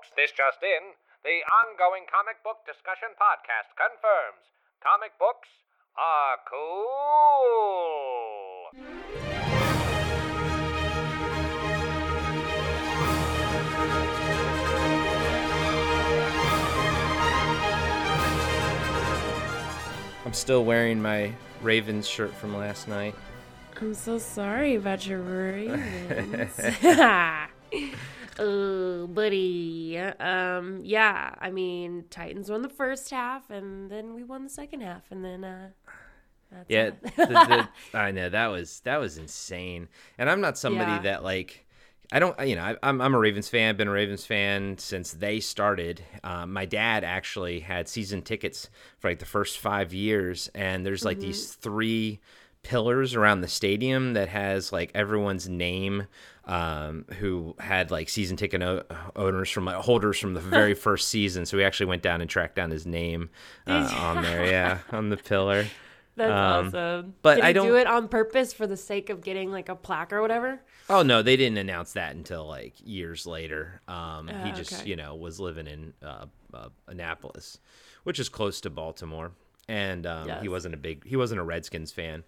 folks, this just in. The ongoing comic book discussion podcast confirms comic books are cool. I'm still wearing my Ravens shirt from last night. I'm so sorry about your Ravens. oh, buddy. Um, yeah, I mean, Titans won the first half, and then we won the second half, and then uh, that's Yeah, the, the, I know that was that was insane. And I'm not somebody Yeah. that like I don't you know I, I'm I'm a Ravens fan. Been a Ravens fan since they started. Um, my dad actually had season tickets for like the first five years, and there's like these three pillars around the stadium that has like everyone's name um, who had like season ticket owners from like, holders from the very first season so we actually went down and tracked down his name uh, on there yeah on the pillar That's Um, awesome. but Did I he do don't- it on purpose for the sake of getting like a plaque or whatever? Oh no, they didn't announce that until like years later. Um, he Oh, just okay. you know was living in uh, uh, Annapolis, which is close to Baltimore, and um, Yes. he wasn't a big he wasn't a Redskins fan.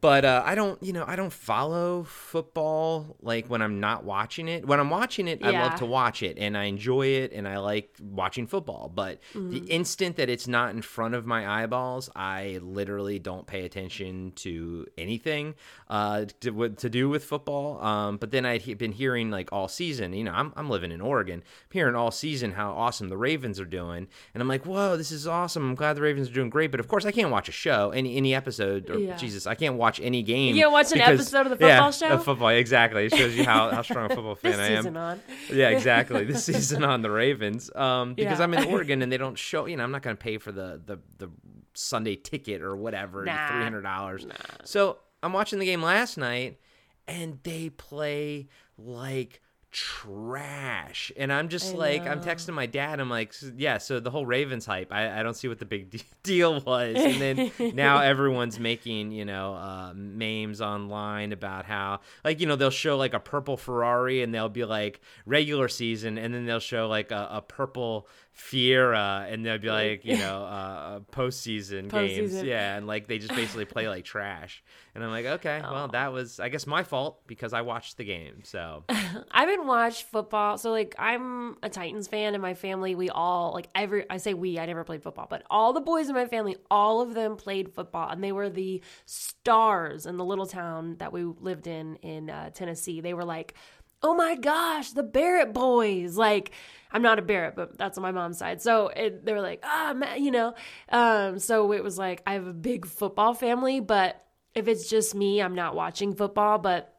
But uh, I don't, you know, I don't follow football like when I'm not watching it. When I'm watching it, I love to watch it and I enjoy it and I like watching football. But Mm-hmm. the instant that it's not in front of my eyeballs, I literally don't pay attention to anything uh, to, to do with football. Um, but then I'd he- been hearing like all season, you know, I'm, I'm living in Oregon, I'm hearing all season how awesome the Ravens are doing. And I'm like, whoa, this is awesome. I'm glad the Ravens are doing great. But of course, I can't watch a show, any any episode, or Yeah. Jesus, I can't watch any game. You can't watch an because- episode of the yeah, football show? of football, exactly. It shows you how, how strong a football fan I am. season on. Yeah, exactly. This season on the Ravens, um, because Yeah. I'm in Oregon and they don't show. You know, I'm not going to pay for the the the Sunday ticket or whatever, Nah. three hundred dollars. So I'm watching the game last night, and they play like trash. And i'm just I like i'm texting my dad i'm like yeah so the whole ravens hype i, I don't see what the big de- deal was. And then now everyone's making you know uh, memes online about how like you know they'll show like a purple ferrari and they'll be like regular season and then they'll show like a, a purple Fiero and they'll be like you know uh, postseason games yeah and like they just basically play like trash and i'm like okay well that was i guess my fault because i watched the game so I haven't watched football. So like I'm a Titans fan in my family. We all like every I say we, I never played football, but all the boys in my family, all of them played football and they were the stars in the little town that we lived in in uh, Tennessee. They were like, "Oh my gosh, the Barrett boys." Like I'm not a Barrett, but that's on my mom's side. So it, they were like, "Ah, man, you know." Um so it was like I have a big football family, but if it's just me, I'm not watching football, but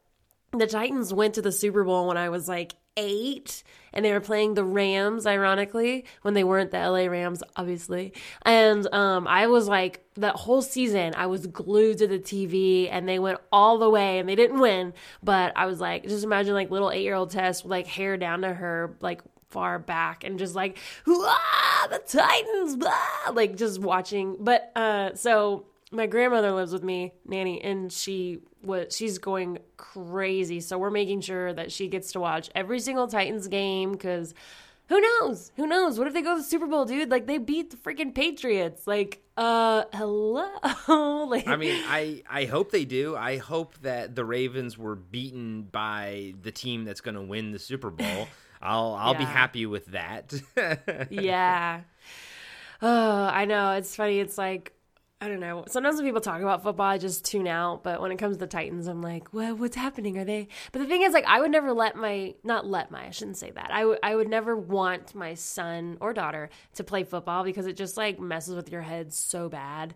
the Titans went to the Super Bowl when I was like eight, and they were playing the Rams, ironically, when they weren't the LA Rams, obviously. And um, I was like, that whole season, I was glued to the TV, and they went all the way, and they didn't win. But I was like, just imagine like little eight year old Tess with like hair down to her, like far back and just like ah, the titans ah, like just watching. But uh so my grandmother lives with me nanny and she was she's going crazy. So we're making sure that she gets to watch every single titans game because who knows? Who knows? What if they go to the super bowl dude? Like they beat the freaking patriots. Like uh hello? Like I mean, I I hope they do. I hope that the Ravens were beaten by the team that's going to win the Super Bowl. I'll I'll be happy with that. yeah. Oh, I know. It's funny. It's like I don't know. Sometimes when people talk about football, I just tune out. But when it comes to the Titans, I'm like, well, what's happening? Are they? But the thing is, like, I would never let my not let my I shouldn't say that. I would I would never want my son or daughter to play football because it just like messes with your head so bad.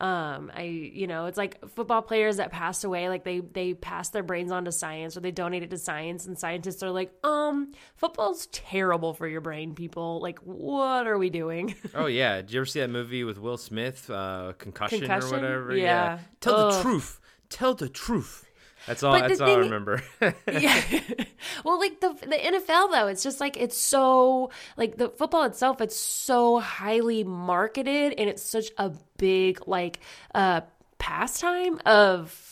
Um, I you know, it's like football players that passed away, like they they passed their brains on to science or they donated to science, and scientists are like, um, football's terrible for your brain, people. Like, what are we doing? oh yeah, did you ever see that movie with Will Smith, uh, Concussion, Concussion? or whatever? Yeah. Tell the truth. Tell the truth. That's all. But That's all I remember. yeah. well, like the the NFL though, it's just like it's so like the football itself, it's so highly marketed and it's such a big like uh pastime of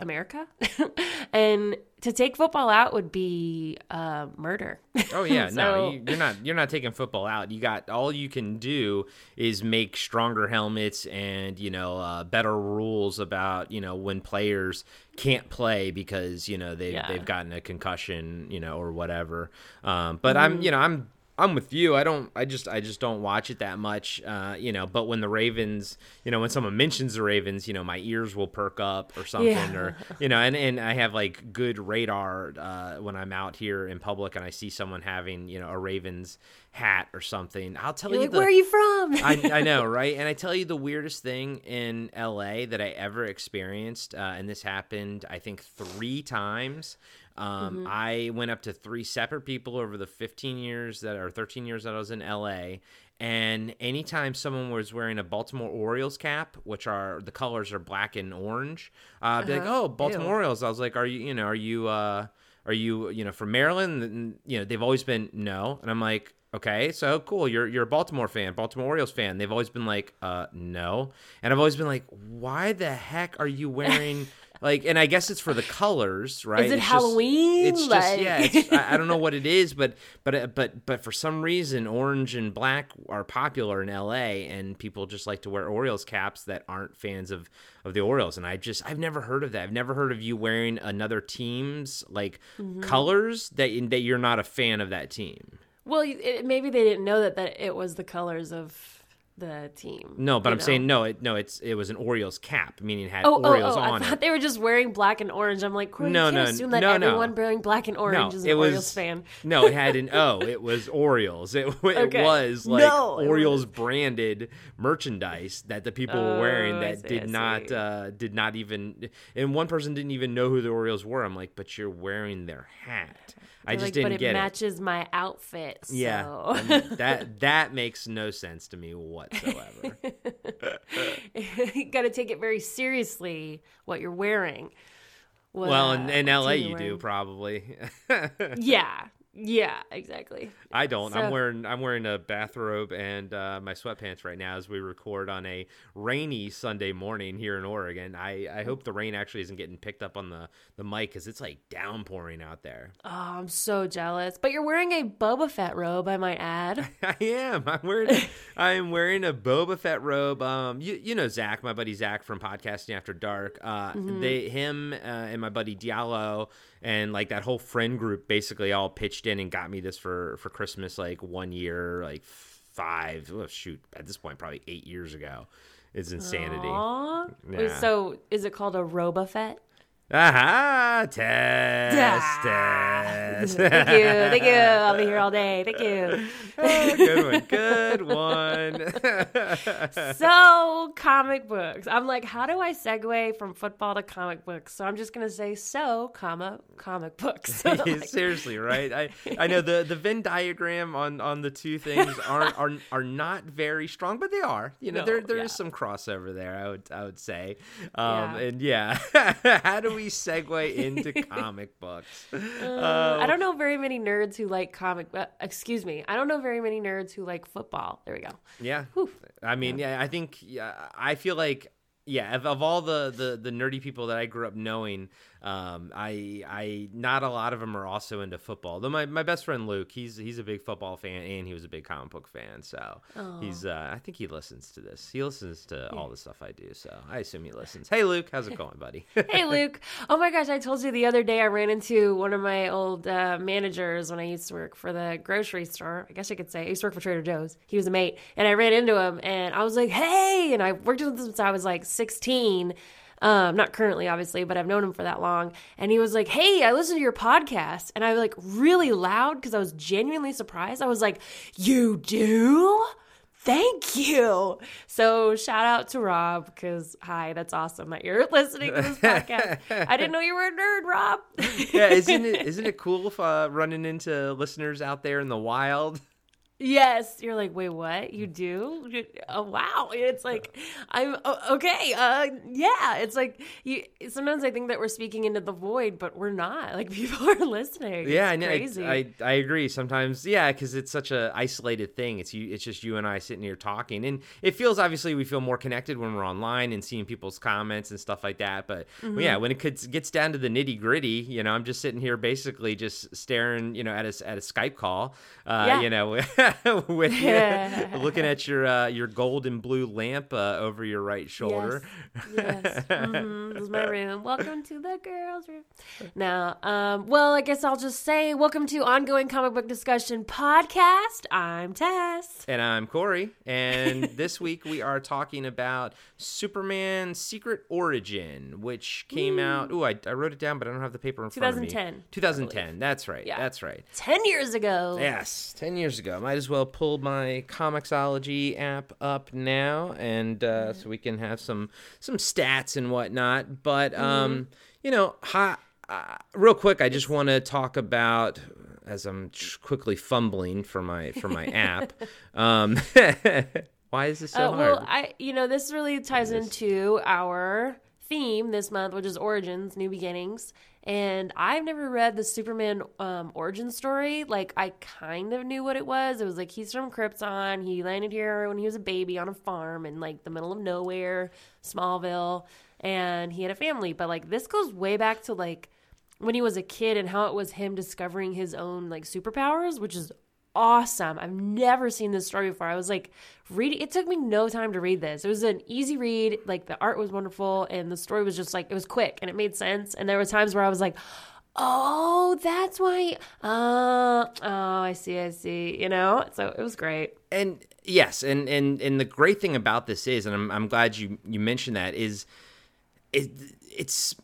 America. and to take football out would be uh, murder. Oh yeah, no, So- you, you're not. You're not taking football out. You got all you can do is make stronger helmets and you know uh, better rules about you know when players can't play because you know they Yeah. they've gotten a concussion you know or whatever. Um, but I'm you know I'm. I'm with you. I don't. I just. I just don't watch it that much. Uh, you know. But when the Ravens, you know, when someone mentions the Ravens, you know, my ears will perk up or something, Yeah. or you know, and, and I have like good radar uh, when I'm out here in public and I see someone having you know a Ravens hat or something. I'll tell You're you like, the, where are you from? I, I know, right? And I tell you the weirdest thing in LA that I ever experienced, uh, and this happened, I think, three times. Um, I went up to three separate people over the 15 years that or 13 years that I was in LA. And anytime someone was wearing a Baltimore Orioles cap, which are the colors are black and orange, uh, I'd be like, Uh-huh. "Oh, Baltimore Ew. Orioles." I was like, "Are you, you know, are you, uh, are you, you know, from Maryland?" And, you know, they've always been no, and I'm like, okay, so cool. You're you're a Baltimore fan, Baltimore Orioles fan. They've always been like, uh, no, and I've always been like, why the heck are you wearing? Like, and I guess it's for the colors, right? Is it It's just- Halloween? it's just yeah. I, I don't know what it is, but but uh, but but for some reason, orange and black are popular in L.A. and people just like to wear Orioles caps that aren't fans of of the Orioles. And I just I've never heard of that. I've never heard of you wearing another team's like Mm-hmm. colors that that you're not a fan of that team. Well, it, maybe they didn't know that, that it was the colors of the team. No, but I'm know? saying no. It no. It's it was an Orioles cap, meaning it had Oh, oh, Orioles oh! on I it. thought they were just wearing black and orange. I'm like, Corey, No, you can't no, assume that no, no. everyone wearing black and orange is an it Orioles fan. no, it had an O. It was Orioles. It, it Okay. was like No, it Orioles branded merchandise that the people were wearing Oh, that see, did not uh, did not even. And one person didn't even know who the Orioles were. I'm like, but you're wearing their hat. I just like, didn't but it get matches my outfit. So. Yeah, and that that makes no sense to me whatsoever. you got to take it very seriously what you're wearing. What, well, in, in LA you do probably. Yeah, yeah, exactly. I don't. I'm wearing I'm wearing a bathrobe and uh, my sweatpants right now as we record on a rainy Sunday morning here in Oregon. I, I hope the rain actually isn't getting picked up on the the mic because it's like downpouring out there. Oh, I'm so jealous. But you're wearing a Boba Fett robe, I might add. I am. I'm wearing I'm wearing a Boba Fett robe. Um, you you know Zach, my buddy Zach from Podcasting After Dark. Uh, they him uh, and my buddy Diallo and like that whole friend group basically all pitched in and got me this for for Christmas like one year like five oh, shoot at this point probably eight years ago. It's insanity. Aw. Wait, So is it called a Roba Fett? Aha! Test, test. Thank you, thank you. I'll be here all day. Thank you. Oh, good one. Good one. So comic books. I'm like, how do I segue from football to comic books? So I'm just gonna say so, comma comic books. Like, Seriously, right? I I know the the Venn diagram on on the two things aren't are are not very strong, but they are. You know, No, there there is yeah. some crossover there. I would I would say. Um, Yeah. and yeah, how do we segue into comic books? I don't know very many nerds who like comic. Uh, excuse me. I don't know very many nerds who like football. There we go. Yeah. Whew. I mean, yeah, I think yeah, I feel like yeah, of, of all the, the the nerdy people that I grew up knowing, um, I I not a lot of them are also into football. Though my, my best friend Luke, he's he's a big football fan and he was a big comic book fan. So he's uh, I think he listens to this. He listens to all the stuff I do. So I assume he listens. Hey Luke, how's it going, buddy? Hey, Luke. Oh my gosh, I told you the other day I ran into one of my old uh, managers when I used to work for the grocery store. I guess I could say I used to work for Trader Joe's. He was a mate, and I ran into him, and I was like, "Hey!" And I worked with him since I was like 16. Um, not currently, obviously, but I've known him for that long. And he was like, "Hey, I listened to your podcast," and I was like really loud because I was genuinely surprised. I was like, "You do?" Thank you. So shout out to Rob because hi, that's awesome that you're listening to this podcast. I didn't know you were a nerd, Rob. yeah, isn't it isn't it cool if, uh, running into listeners out there in the wild? Yes, you're like, wait, what? You do? Oh, wow! It's like, I'm okay. Uh, yeah, it's like you. Sometimes I think that we're speaking into the void, but we're not. Like people are listening. Yeah, I it's crazy. I, I I agree. Sometimes, yeah, because it's such a isolated thing. It's you. It's just you and I sitting here talking, and it feels obviously we feel more connected when we're online and seeing people's comments and stuff like that. But Mm-hmm. yeah, when it gets, gets down to the nitty gritty, you know, I'm just sitting here basically just staring, you know, at a at a Skype call, uh, Yeah. you know, with you, looking at your uh, your gold and blue lamp uh, over your right shoulder. Yes. yes. hmm This is my room. Welcome to the girls' room. Now, um, well, I guess I'll just say, welcome to ongoing comic book discussion podcast. I'm Tess. And I'm Corey. And this week we are talking about Superman Secret Origin, which came out. Ooh, I, I wrote it down, but I don't have the paper in front of me. 2010, 2010. That's right. Yeah. That's right. Ten years ago. Yes, 10 years ago. Might as well pull my Comixology app up now and uh, so we can have some some stats and whatnot. But, um, you know, hi, uh, real quick, I just want to talk about as I'm quickly fumbling for my for my app. Um, why is this so Uh, hard? well, I you know this really ties into our theme this month, which is origins, new beginnings. And I've never read the Superman um, origin story. Like I kind of knew what it was. It was like he's from Krypton. He landed here when he was a baby on a farm in like the middle of nowhere, Smallville, and he had a family. But like this goes way back to like when he was a kid and how it was him discovering his own like superpowers, which is awesome. I've never seen this story before. I was like reading it took me no time to read this. It was an easy read, like the art was wonderful and the story was just like it was quick and it made sense and there were times where I was like Oh, that's why. Uh, oh, I see, I see. You know, so it was great. and yes, and and and the great thing about this is, and I'm I'm glad you you mentioned that is, it it's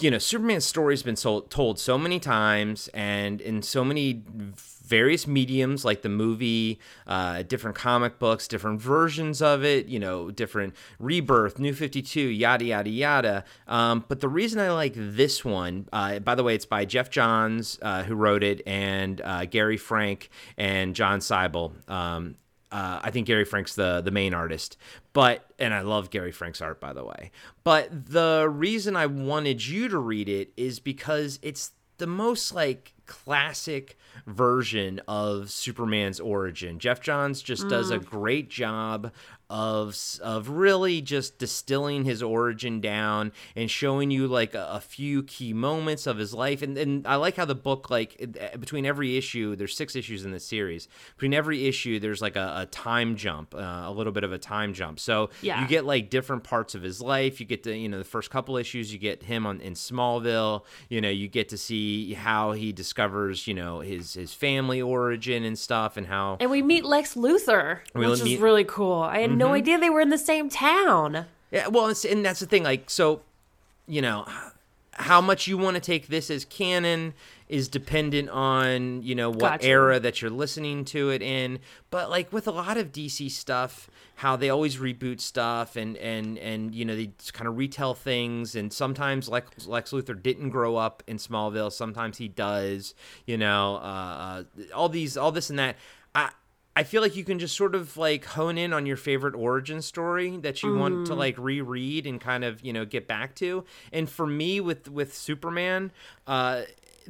you know Superman's story has been sold, told so many times and in so many various mediums like the movie uh, different comic books different versions of it you know different rebirth new 52 yada yada yada. Um, but the reason i like this one uh, by the way it's by Geoff Johns uh, who wrote it and uh, gary frank and Jon Sibal. Um, uh, I think Gary Frank's the the main artist, but and I love Gary Frank's art by the way. But the reason I wanted you to read it is because it's the most like classic version of Superman's origin. Geoff Johns just does a great job of of really just distilling his origin down and showing you like a, a few key moments of his life. And, and I like how the book like between every issue there's six issues in this series. Between every issue there's like a, a time jump uh, a little bit of a time jump. So Yeah. you get like different parts of his life. You get to you know the first couple issues you get him on in Smallville. You know you get to see how he discovers you know his his family origin and stuff and how And we meet Lex Luthor, which is really cool. I had no idea they were in the same town. Yeah, well, it's, and that's the thing. Like, so, you know, how much you want to take this as canon is dependent on you know what Gotcha. era that you're listening to it in. But like with a lot of DC stuff, how they always reboot stuff and and and you know they kind of retell things, and sometimes Lex, Lex Luthor didn't grow up in Smallville, sometimes he does. You know, uh, uh, all these, all this and that. I I feel like you can just sort of like hone in on your favorite origin story that you want to like reread and kind of you know get back to. And for me, with with Superman, uh,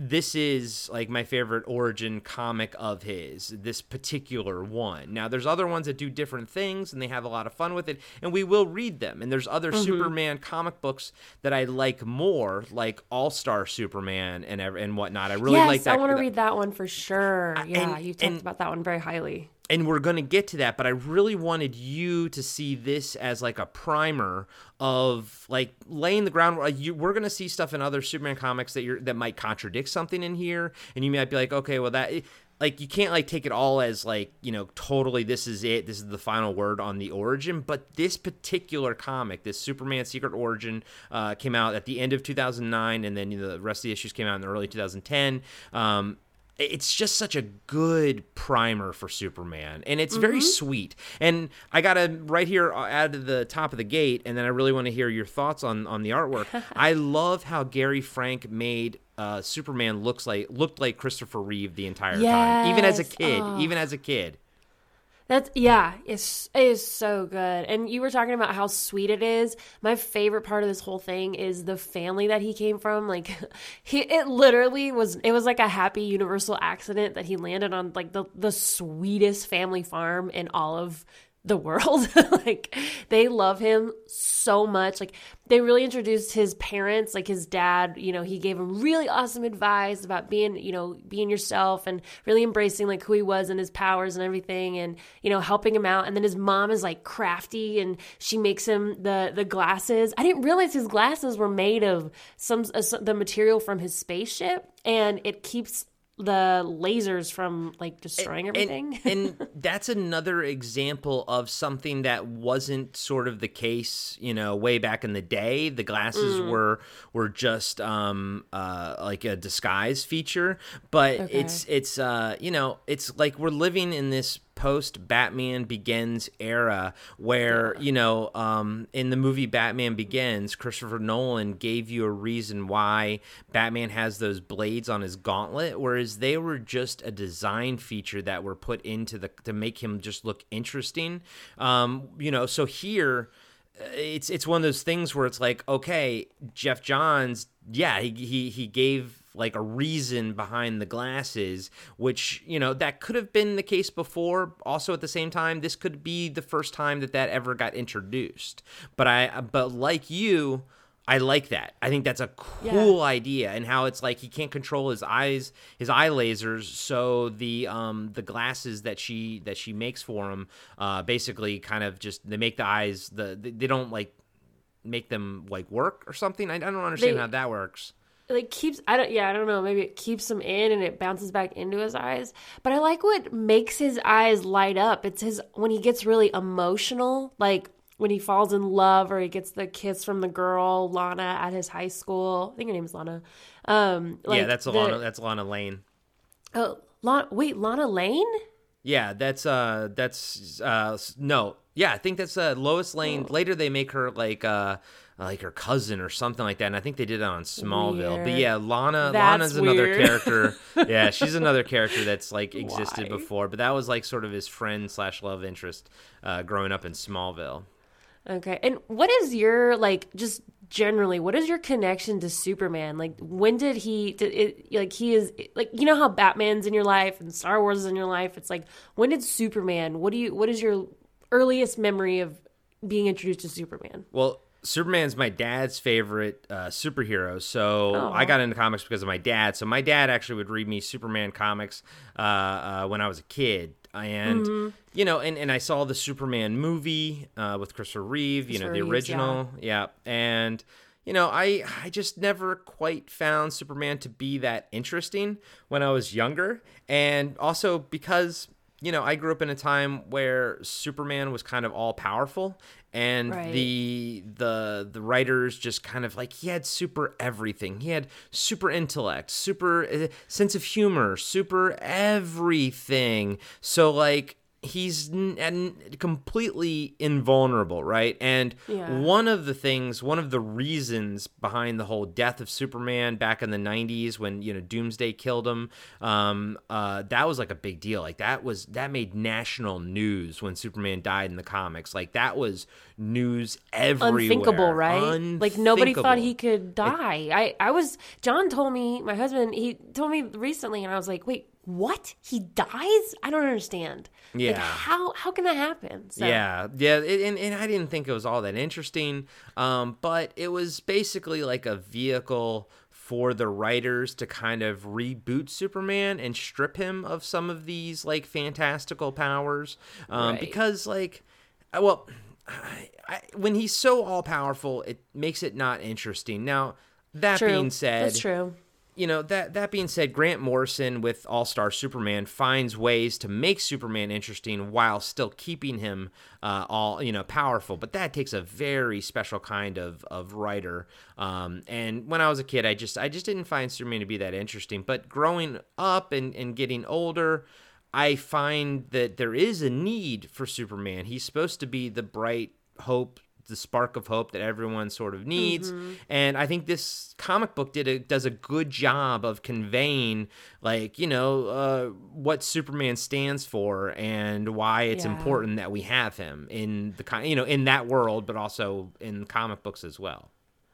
this is like my favorite origin comic of his. This particular one. Now, there's other ones that do different things and they have a lot of fun with it, and we will read them. And there's other mm-hmm. Superman comic books that I like more, like All Star Superman and and whatnot. I really yes, like that. I want to read that one for sure. Yeah, and- you talked and- about that one very highly. And we're going to get to that but i really wanted you to see this as like a primer of like laying the ground you, we're going to see stuff in other superman comics that you're that might contradict something in here and you might be like okay well that like you can't like take it all as like you know totally this is it this is the final word on the origin but this particular comic this superman secret origin uh, came out at the end of 2009 and then you know, the rest of the issues came out in the early 2010 um, it's just such a good primer for Superman, and it's very sweet. And I gotta right here uh, add to the top of the gate, and then I really want to hear your thoughts on on the artwork. I love how Gary Frank made uh, Superman looks like looked like Christopher Reeve the entire time, even as a kid, Oh. even as a kid. That's yeah, it's it is so good. And you were talking about how sweet it is. My favorite part of this whole thing is the family that he came from. Like he it literally was it was like a happy universal accident that he landed on like the the sweetest family farm in all of the world. like they love him so much. Like they really introduced his parents, like his dad, you know, he gave him really awesome advice about being, you know, being yourself and really embracing like who he was and his powers and everything and, you know, helping him out. And then his mom is like crafty and she makes him the the glasses. I didn't realize his glasses were made of some uh, the material from his spaceship and it keeps the lasers from like destroying everything. And, and, that's another example of something that wasn't sort of the case, you know, way back in the day. The glasses mm. were were just um uh like a disguise feature, but okay. it's it's uh you know, it's like we're living in this post Batman Begins era where, yeah. you know, um, in the movie Batman Begins, Christopher Nolan gave you a reason why Batman has those blades on his gauntlet, whereas they were just a design feature that were put into the to make him just look interesting. Um, you know, so here it's it's one of those things where it's like, okay, Geoff Johns, yeah, he he, he gave like a reason behind the glasses, which, you know, that could have been the case before. Also, at the same time, this could be the first time that that ever got introduced. But I, but like you, I like that. I think that's a cool yeah. idea, and how it's like he can't control his eyes, his eye lasers. So the um the glasses that she that she makes for him, uh, basically kind of just they make the eyes the they don't like make them like work or something. I, I don't understand they, how that works like keeps I don't yeah, I don't know, maybe it keeps him in and it bounces back into his eyes. But I like what makes his eyes light up. It's his when he gets really emotional, like when he falls in love or he gets the kiss from the girl Lana at his high school. I think her name's Lana. Um like Yeah, that's the, Lana that's Lana Lane. Oh, Lana wait, Lana Lane? Yeah, that's uh that's uh no. Yeah, I think that's uh Lois Lane. Oh. Later they make her like uh like her cousin or something like that. And I think they did it on Smallville. Weird. But yeah, Lana that's Lana's weird. another character. yeah, she's another character that's like existed Why? before. But that was like sort of his friend slash love interest uh, growing up in Smallville. Okay. And what is your like just generally what is your connection to Superman? Like when did he did it like he is like you know how Batman's in your life and Star Wars is in your life? It's like when did Superman what do you what is your earliest memory of being introduced to Superman? Well, Superman's my dad's favorite uh, superhero, so oh. I got into comics because of my dad. So my dad actually would read me Superman comics uh, uh, when I was a kid, and mm-hmm. you know, and, and I saw the Superman movie uh, with Christopher Reeve, you know, the original, yeah. yeah, and you know, I I just never quite found Superman to be that interesting when I was younger, and also because you know, I grew up in a time where Superman was kind of all powerful and right. the the the writers just kind of like he had super everything. He had super intellect, super uh, sense of humor, super everything. So like he's n- completely invulnerable, right? And yeah. one of the things, one of the reasons behind the whole death of Superman back in the '90s when you know Doomsday killed him, um, uh, that was like a big deal. Like that was that made national news when Superman died in the comics. Like that was news everywhere. Unthinkable, right? Unthinkable. Like nobody thought he could die. It, I I was John told me my husband he told me recently, and I was like, wait what? He dies? I don't understand. Yeah. like, how how can that happen? So. yeah. Yeah it, and, and i didn't think it was all that interesting um but it was basically like a vehicle for the writers to kind of reboot superman and strip him of some of these like fantastical powers um right. because like well I, I, when he's so all powerful it makes it not interesting. Now that true. being said that's true you know that that being said, Grant Morrison with All Star Superman finds ways to make Superman interesting while still keeping him uh, all you know powerful. But that takes a very special kind of of writer. Um, and when I was a kid, I just I just didn't find Superman to be that interesting. But growing up and and getting older. I find that there is a need for Superman. He's supposed to be the bright hope the spark of hope that everyone sort of needs. And I think this comic book did a, does a good job of conveying, like you know, uh, what Superman stands for and why it's Yeah. important that we have him in the kind, you know, in that world, but also in comic books as well.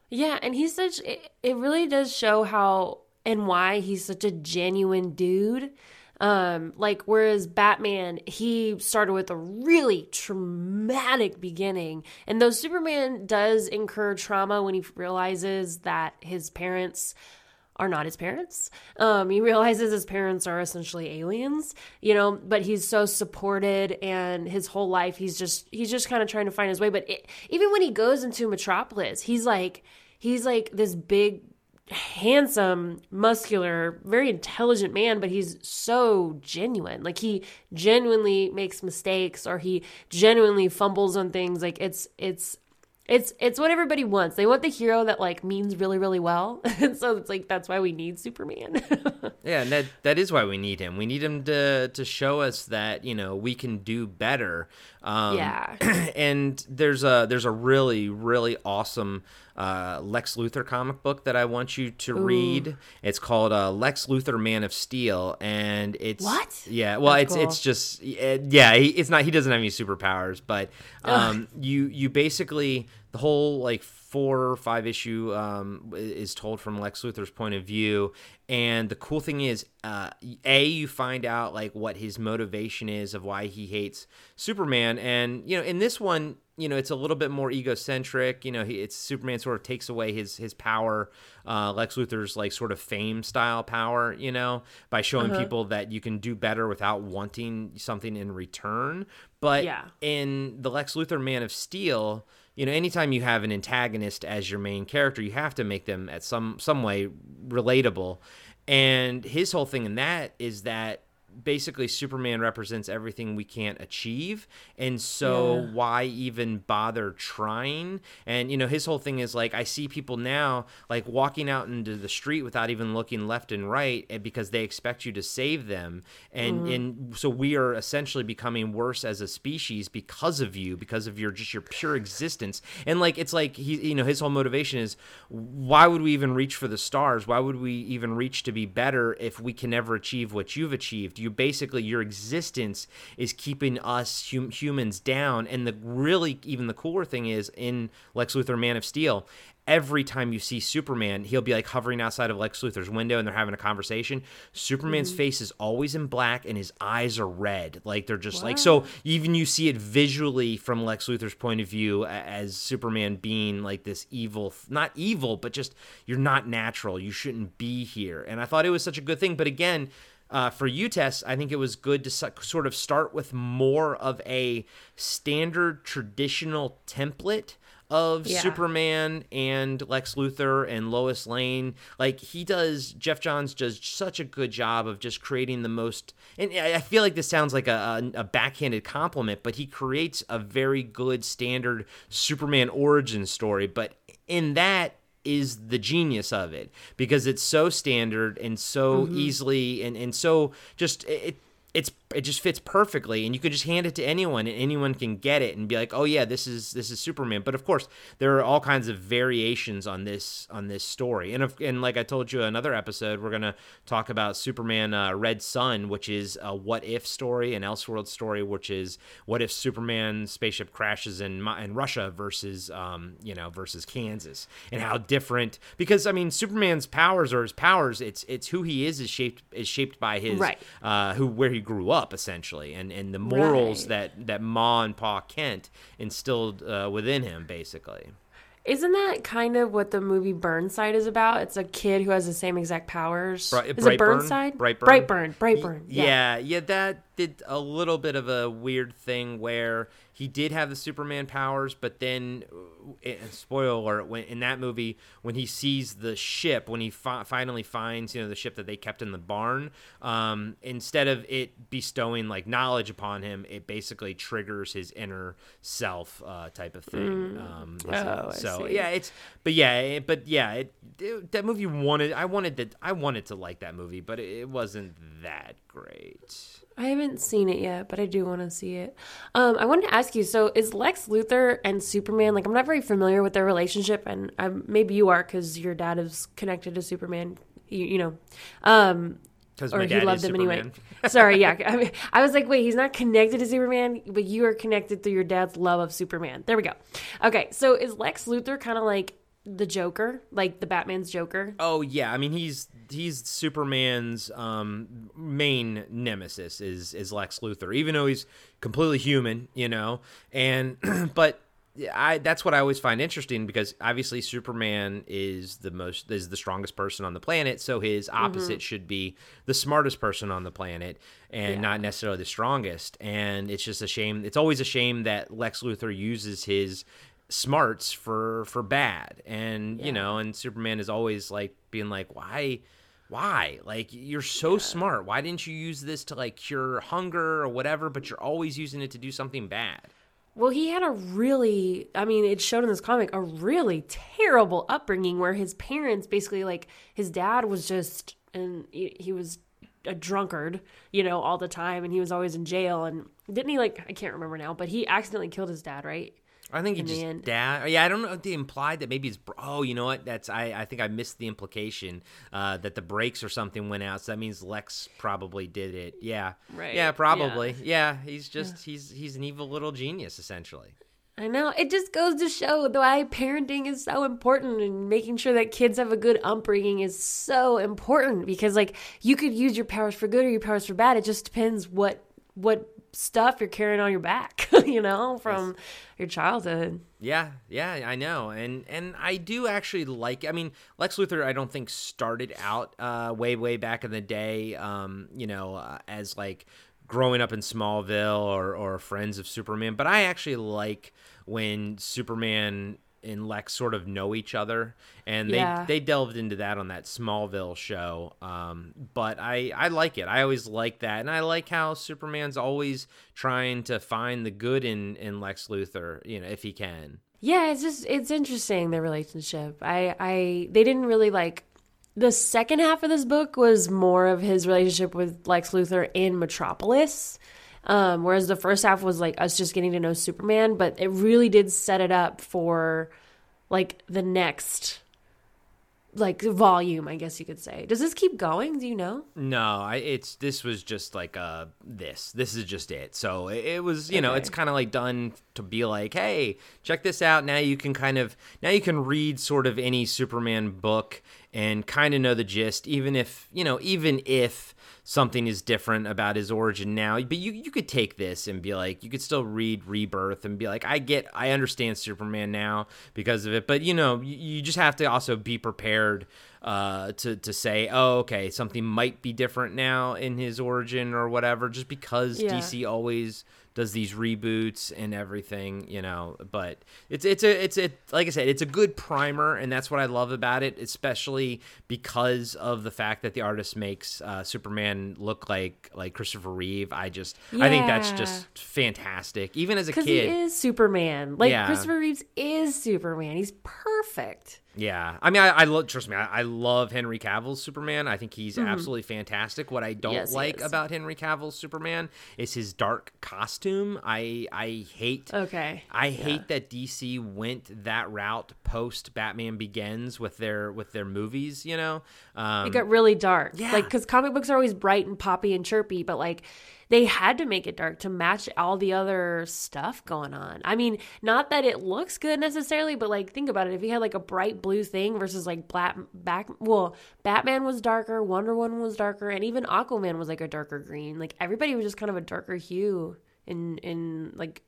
Yeah, and he's such it, it really does show how and why he's such a genuine dude. Um like whereas Batman he started with a really traumatic beginning and though Superman does incur trauma when he realizes that his parents are not his parents. Um, he realizes his parents are essentially aliens, you know, but he's so supported and his whole life he's just he's just kind of trying to find his way. But it, even when he goes into Metropolis, he's like he's like this big handsome, muscular, very intelligent man, but he's so genuine. Like he genuinely makes mistakes or he genuinely fumbles on things. Like it's it's it's it's what everybody wants. They want the hero that like means really really well. and so it's like that's why we need Superman. Yeah, and that that is why we need him. We need him to to show us that you know we can do better. Um, Yeah. and there's a there's a really really awesome uh, Lex Luthor comic book that I want you to read. It's called uh, Lex Luthor Man of Steel, and it's What? Yeah, well, That's it's it's cool. just yeah, he, it's not he doesn't have any superpowers, but um, you you basically the whole like four or five issue um, is told from Lex Luthor's point of view, and the cool thing is, uh, a you find out like what his motivation is of why he hates Superman, and you know in this one. You know, it's a little bit more egocentric. You know, he, it's Superman sort of takes away his his power, uh, Lex Luthor's like sort of fame style power. You know, by showing people that you can do better without wanting something in return. But Yeah. in the Lex Luthor Man of Steel, you know, anytime you have an antagonist as your main character, you have to make them at some some way relatable. And his whole thing in that is that basically Superman represents everything we can't achieve. And so Yeah. why even bother trying? And you know, his whole thing is like I see people now like walking out into the street without even looking left and right eh, because they expect you to save them. And and so we are essentially becoming worse as a species because of you, because of your just your pure existence. And like it's like he you know, his whole motivation is why would we even reach for the stars? Why would we even reach to be better if we can never achieve what you've achieved? You basically your existence is keeping us hum- humans down. And the really even the cooler thing is in Lex Luthor Man of Steel, every time you see Superman, he'll be like hovering outside of Lex Luthor's window and they're having a conversation. Superman's mm-hmm. face is always in black and his eyes are red. Like they're just like so even you see it visually from Lex Luthor's point of view as Superman being like this evil not evil, but just you're not natural. You shouldn't be here. And I thought it was such a good thing. But again, uh, for you, Tess, I think it was good to so- sort of start with more of a standard traditional template of Yeah. Superman and Lex Luthor and Lois Lane. Like he does, Geoff Johns does such a good job of just creating the most. And I I feel like this sounds like a, a backhanded compliment, but he creates a very good standard Superman origin story. But in that is the genius of it because it's so standard and so mm-hmm. easily and, and so just it it's it just fits perfectly and you can just hand it to anyone and anyone can get it and be like oh yeah this is this is superman. But of course there are all kinds of variations on this on this story. And if, and like i told you another episode we're gonna talk about superman uh, red sun which is a what if story an elseworld story which is what if superman's spaceship crashes in in russia versus um you know versus kansas and how different because i mean superman's powers are his powers. It's it's who he is is shaped is shaped by his Right. uh, who where he grew up essentially, and and the morals Right. that that Ma and Pa Kent instilled uh, within him, basically. Isn't that kind of what the movie Burnside is about? It's a kid who has the same exact powers. Bri- is Brightburn? it Burnside? Brightburn? Brightburn. Brightburn. Yeah. Yeah, yeah, that did a little bit of a weird thing where he did have the Superman powers, but then, uh, spoiler alert, when in that movie, when he sees the ship, when he fi- finally finds, you know, the ship that they kept in the barn, um, instead of it bestowing like knowledge upon him, it basically triggers his inner self uh, type of thing. Um, his- Oh, I so yeah, it's but yeah, it, but yeah, it, it- that movie wanted I wanted to I wanted to like that movie, but it, it wasn't that great. I haven't seen it yet, but I do want to see it. Um, I wanted to ask you. So, is Lex Luthor and Superman like? I'm not very familiar with their relationship, and um, maybe you are because your dad is connected to Superman. You, you know, um, Because or my he dad loved is him Superman. anyway. Sorry, yeah. I, mean, I was like, wait, he's not connected to Superman, but you are connected through your dad's love of Superman. There we go. Okay, so is Lex Luthor kind of like the Joker, like the Batman's Joker? Oh yeah, I mean he's he's Superman's um, main nemesis is is Lex Luthor, even though he's completely human, you know. And but I that's what I always find interesting because obviously Superman is the most is the strongest person on the planet, so his opposite should be the smartest person on the planet and Yeah. not necessarily the strongest. And it's just a shame. It's always a shame that Lex Luthor uses his smarts for for bad. And you know and superman is always like being like why why? Like you're so smart. Why didn't you use this to like cure hunger or whatever but you're always using it to do something bad? Well, he had a really, I mean, it showed in this comic, a really terrible upbringing where his parents basically, like, his dad was just, and he, he was a drunkard, you know, all the time, and he was always in jail. And didn't he, like, I can't remember now, but he accidentally killed his dad, right? I think he just end. dad yeah i don't know they implied that maybe it's br- oh you know what that's i i think i missed the implication uh that the brakes or something went out so that means lex probably did it yeah Right, yeah yeah. probably yeah, he's just he's he's an evil little genius essentially I know. It just goes to show why parenting is so important and making sure that kids have a good upbringing is so important because like you could use your powers for good or your powers for bad. It just depends what what stuff you're carrying on your back, you know, from your childhood. Yeah, yeah, I know, and and I do actually like. I mean, Lex Luthor, I don't think started out uh, way way back in the day, um, you know, uh, as like growing up in Smallville or or friends of Superman. But I actually like when Superman and Lex sort of know each other, and they Yeah. they delved into that on that Smallville show. Um, but I I like it. I always like that, and I like how Superman's always trying to find the good in in Lex Luthor, you know, if he can. Yeah, it's just it's interesting their relationship. I I they didn't really like the second half of this book was more of his relationship with Lex Luthor in Metropolis. Um, whereas the first half was like us just getting to know Superman, but it really did set it up for like the next like volume, I guess you could say. Does this keep going? Do you know? No, I it's this was just like uh this. This is just it. So it, it was, you know, it's kind of like done to be like, "Hey, check this out. Now you can kind of now you can read sort of any Superman book and kind of know the gist even if, you know, even if something is different about his origin now, but you you could take this and be like, you could still read Rebirth and be like, I get I understand Superman now because of it, but you know, you, you just have to also be prepared uh, to to say, oh, okay, something might be different now in his origin or whatever, just because Yeah. DC always does these reboots and everything, you know. But it's it's a it's a like I said, it's a good primer, and that's what I love about it, especially because of the fact that the artist makes uh, Superman look like like Christopher Reeve. I just I think that's just fantastic. Even as a Because he is Superman. Like Yeah. Christopher Reeves is Superman. He's perfect. Yeah, I mean, I, I love. Trust me, I, I love Henry Cavill's Superman. I think he's absolutely fantastic. What I don't Mm-hmm. Yes, like about Henry Cavill's Superman is his dark costume. I I hate. Okay. I hate that DC went that route post Batman Begins with their with their movies. You know, um, It got really dark. Yeah. Like, because comic books are always bright and poppy and chirpy, but like they had to make it dark to match all the other stuff going on. I mean, not that it looks good necessarily, but like think about it. If you had like a bright blue thing versus like black back, well, Batman was darker, Wonder Woman was darker, and even Aquaman was like a darker green. Like everybody was just kind of a darker hue in in like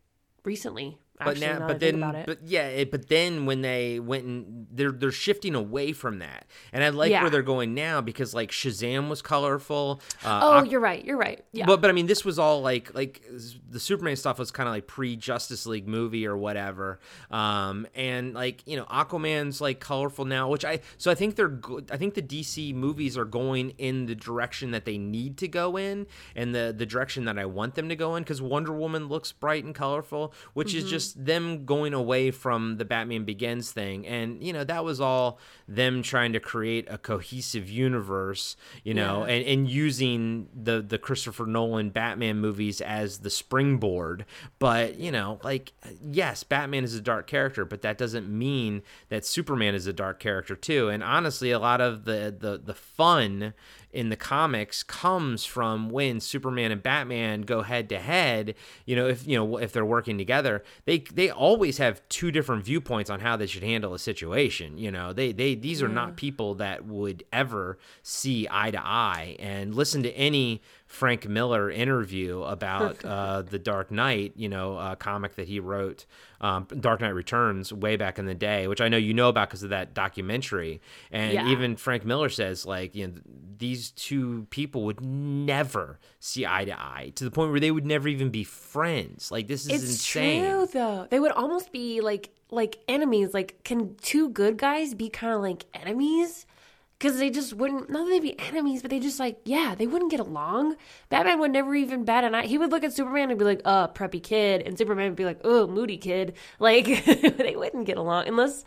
recently. But now, now, but then, but yeah, it, but then when they went and they're they're shifting away from that, and I like Yeah. where they're going now because like Shazam was colorful. Uh, oh, Aqu- you're right. You're right. Yeah. But but I mean, this was all like like the Superman stuff was kind of like pre Justice League movie or whatever. Um, and like you know, Aquaman's like colorful now, which I so I think they're good. I think the DC movies are going in the direction that they need to go in, and the the direction that I want them to go in. Because Wonder Woman looks bright and colorful, which is just just them going away from the Batman Begins thing, and you know that was all them trying to create a cohesive universe, you know, Yeah. and, and using the the Christopher Nolan Batman movies as the springboard. But you know, like yes, Batman is a dark character, but that doesn't mean that Superman is a dark character too. And honestly, a lot of the the the fun in the comics comes from when Superman and Batman go head to head. You know, if you know if they're working together, they they always have two different viewpoints on how they should handle a situation. You know, they they these are not people that would ever see eye to eye. And listen to any Frank Miller interview about uh, the Dark Knight, you know, uh, comic that he wrote, um, Dark Knight Returns, way back in the day, which I know you know about because of that documentary. And Yeah. even Frank Miller says, like, you know, these two people would never see eye to eye to the point where they would never even be friends. Like, this is It's insane. true though. They would almost be like like enemies. Like, can two good guys be kind of like enemies? Because they just wouldn't. Not that they'd be enemies, but they just like yeah, they wouldn't get along. Batman would never even bat an eye. He would look at Superman and be like, "Uh, preppy kid," and Superman would be like, "Oh, moody kid." Like they wouldn't get along unless.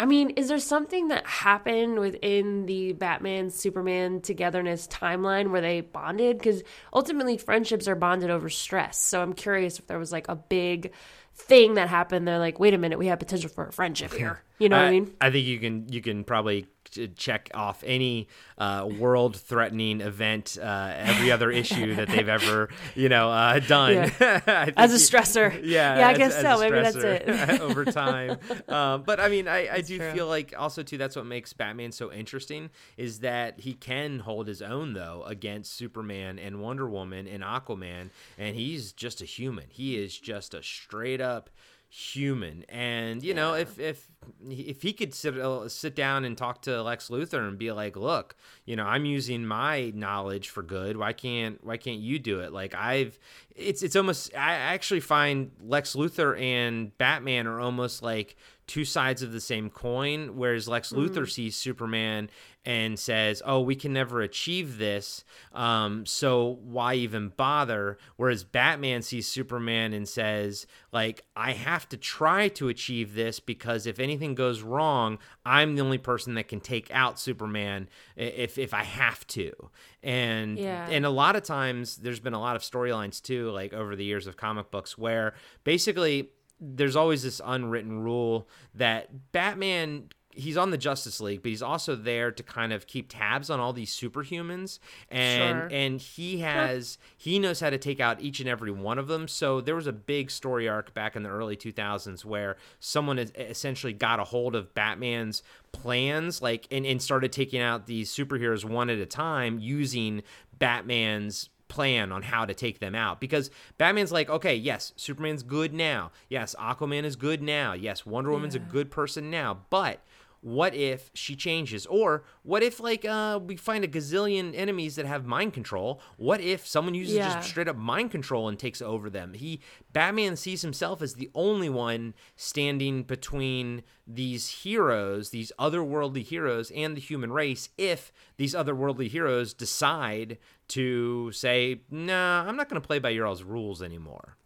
I mean, is there something that happened within the Batman Superman togetherness timeline where they bonded? Because ultimately, friendships are bonded over stress. So I'm curious if there was like a big thing that happened. They're like, wait a minute, we have potential for a friendship here. You know what I mean? I think you can you can probably ch- check off any uh, world threatening event, uh, every other issue that they've ever you know uh, done think As a stressor. Yeah, Yeah, I as- guess as so. Maybe that's it. over time. Um, but I mean, I, I do true. feel like also too that's what makes Batman so interesting is that he can hold his own though against Superman and Wonder Woman and Aquaman, and he's just a human. He is just a straight up human. And you know if if if he could sit uh, sit down and talk to Lex Luthor and be like look you know I'm using my knowledge for good. Why can't why can't you do it? Like I've it's it's almost I actually find Lex Luthor and Batman are almost like two sides of the same coin whereas Lex Luthor sees Superman and says oh we can never achieve this um so why even bother whereas Batman sees Superman and says like I have to try to achieve this because if anything goes wrong I'm the only person that can take out Superman if if I have to and Yeah. and a lot of times there's been a lot of storylines too like over the years of comic books where basically there's always this unwritten rule that Batman he's on the Justice League, but he's also there to kind of keep tabs on all these superhumans and Sure. and he has he knows how to take out each and every one of them. So there was a big story arc back in the early 2000s where someone essentially got a hold of Batman's plans like and, and started taking out these superheroes one at a time using Batman's plan on how to take them out because Batman's like, okay, yes, Superman's good now. Yes, Aquaman is good now. Yes, Wonder Woman's a good person now. But what if she changes? Or what if like uh we find a gazillion enemies that have mind control? What if someone uses Yeah. just straight up mind control and takes over them? He Batman sees himself as the only one standing between these heroes, these otherworldly heroes and the human race if these otherworldly heroes decide to say, "Nah, I'm not going to play by your all's rules anymore."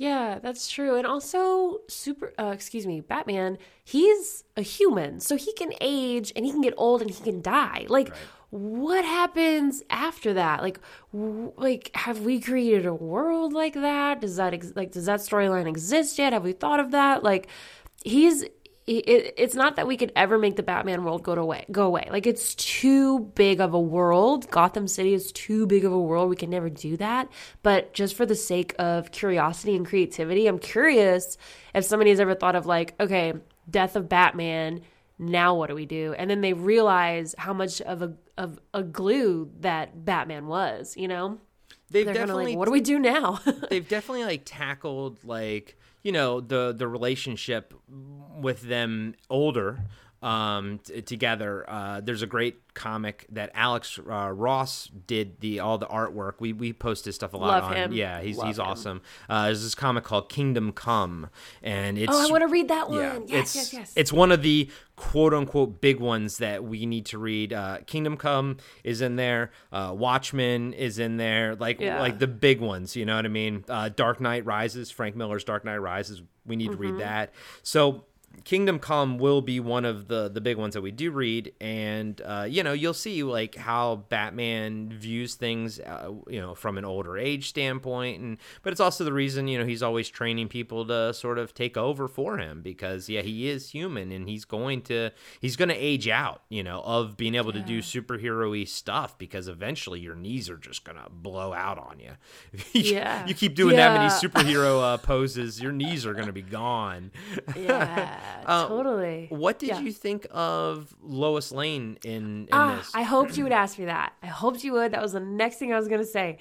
Yeah, that's true. And also, super, uh, excuse me, Batman, he's a human. So he can age and he can get old and he can die. Like, what happens after that? Like, w- like, have we created a world like that? Does that, ex- like, does that storyline exist yet? Have we thought of that? Like, he's, it, it's not that we could ever make the Batman world go away, go away. Like it's too big of a world. Gotham City is too big of a world. We can never do that. But just for the sake of curiosity and creativity, I'm curious if somebody has ever thought of like, okay, death of Batman. Now what do we do? And then they realize how much of a of a glue that Batman was. You know, They've they're definitely like, what do we do now? they've definitely like tackled like you know the the relationship with them older um, t- together. Uh, there's a great comic that Alex uh, Ross did the all the artwork. We we post his stuff a lot Love on. him. Yeah, he's Love he's him. awesome. Uh, there's this comic called Kingdom Come, and it's Oh, I want to read that one. yeah, yes, it's yes, yes. it's one of the quote unquote big ones that we need to read. Uh, Kingdom Come is in there. Uh, Watchmen is in there. Like Yeah. like the big ones. You know what I mean? Uh, Dark Knight Rises. Frank Miller's Dark Knight Rises. We need to Mm-hmm. read that. So. Kingdom Come will be one of the the big ones that we do read, and uh, you know you'll see like how Batman views things, uh, you know, from an older age standpoint, and but it's also the reason you know he's always training people to sort of take over for him because yeah he is human and he's going to he's going to age out, you know, of being able to do superhero-y stuff because eventually your knees are just gonna blow out on you. you, Yeah. you keep doing that many superhero uh, poses, your knees are gonna be gone. yeah, Uh, totally. What did Yeah. you think of Lois Lane in, in Ah, this? I hoped you would ask me that. I hoped you would. That was the next thing I was going to say.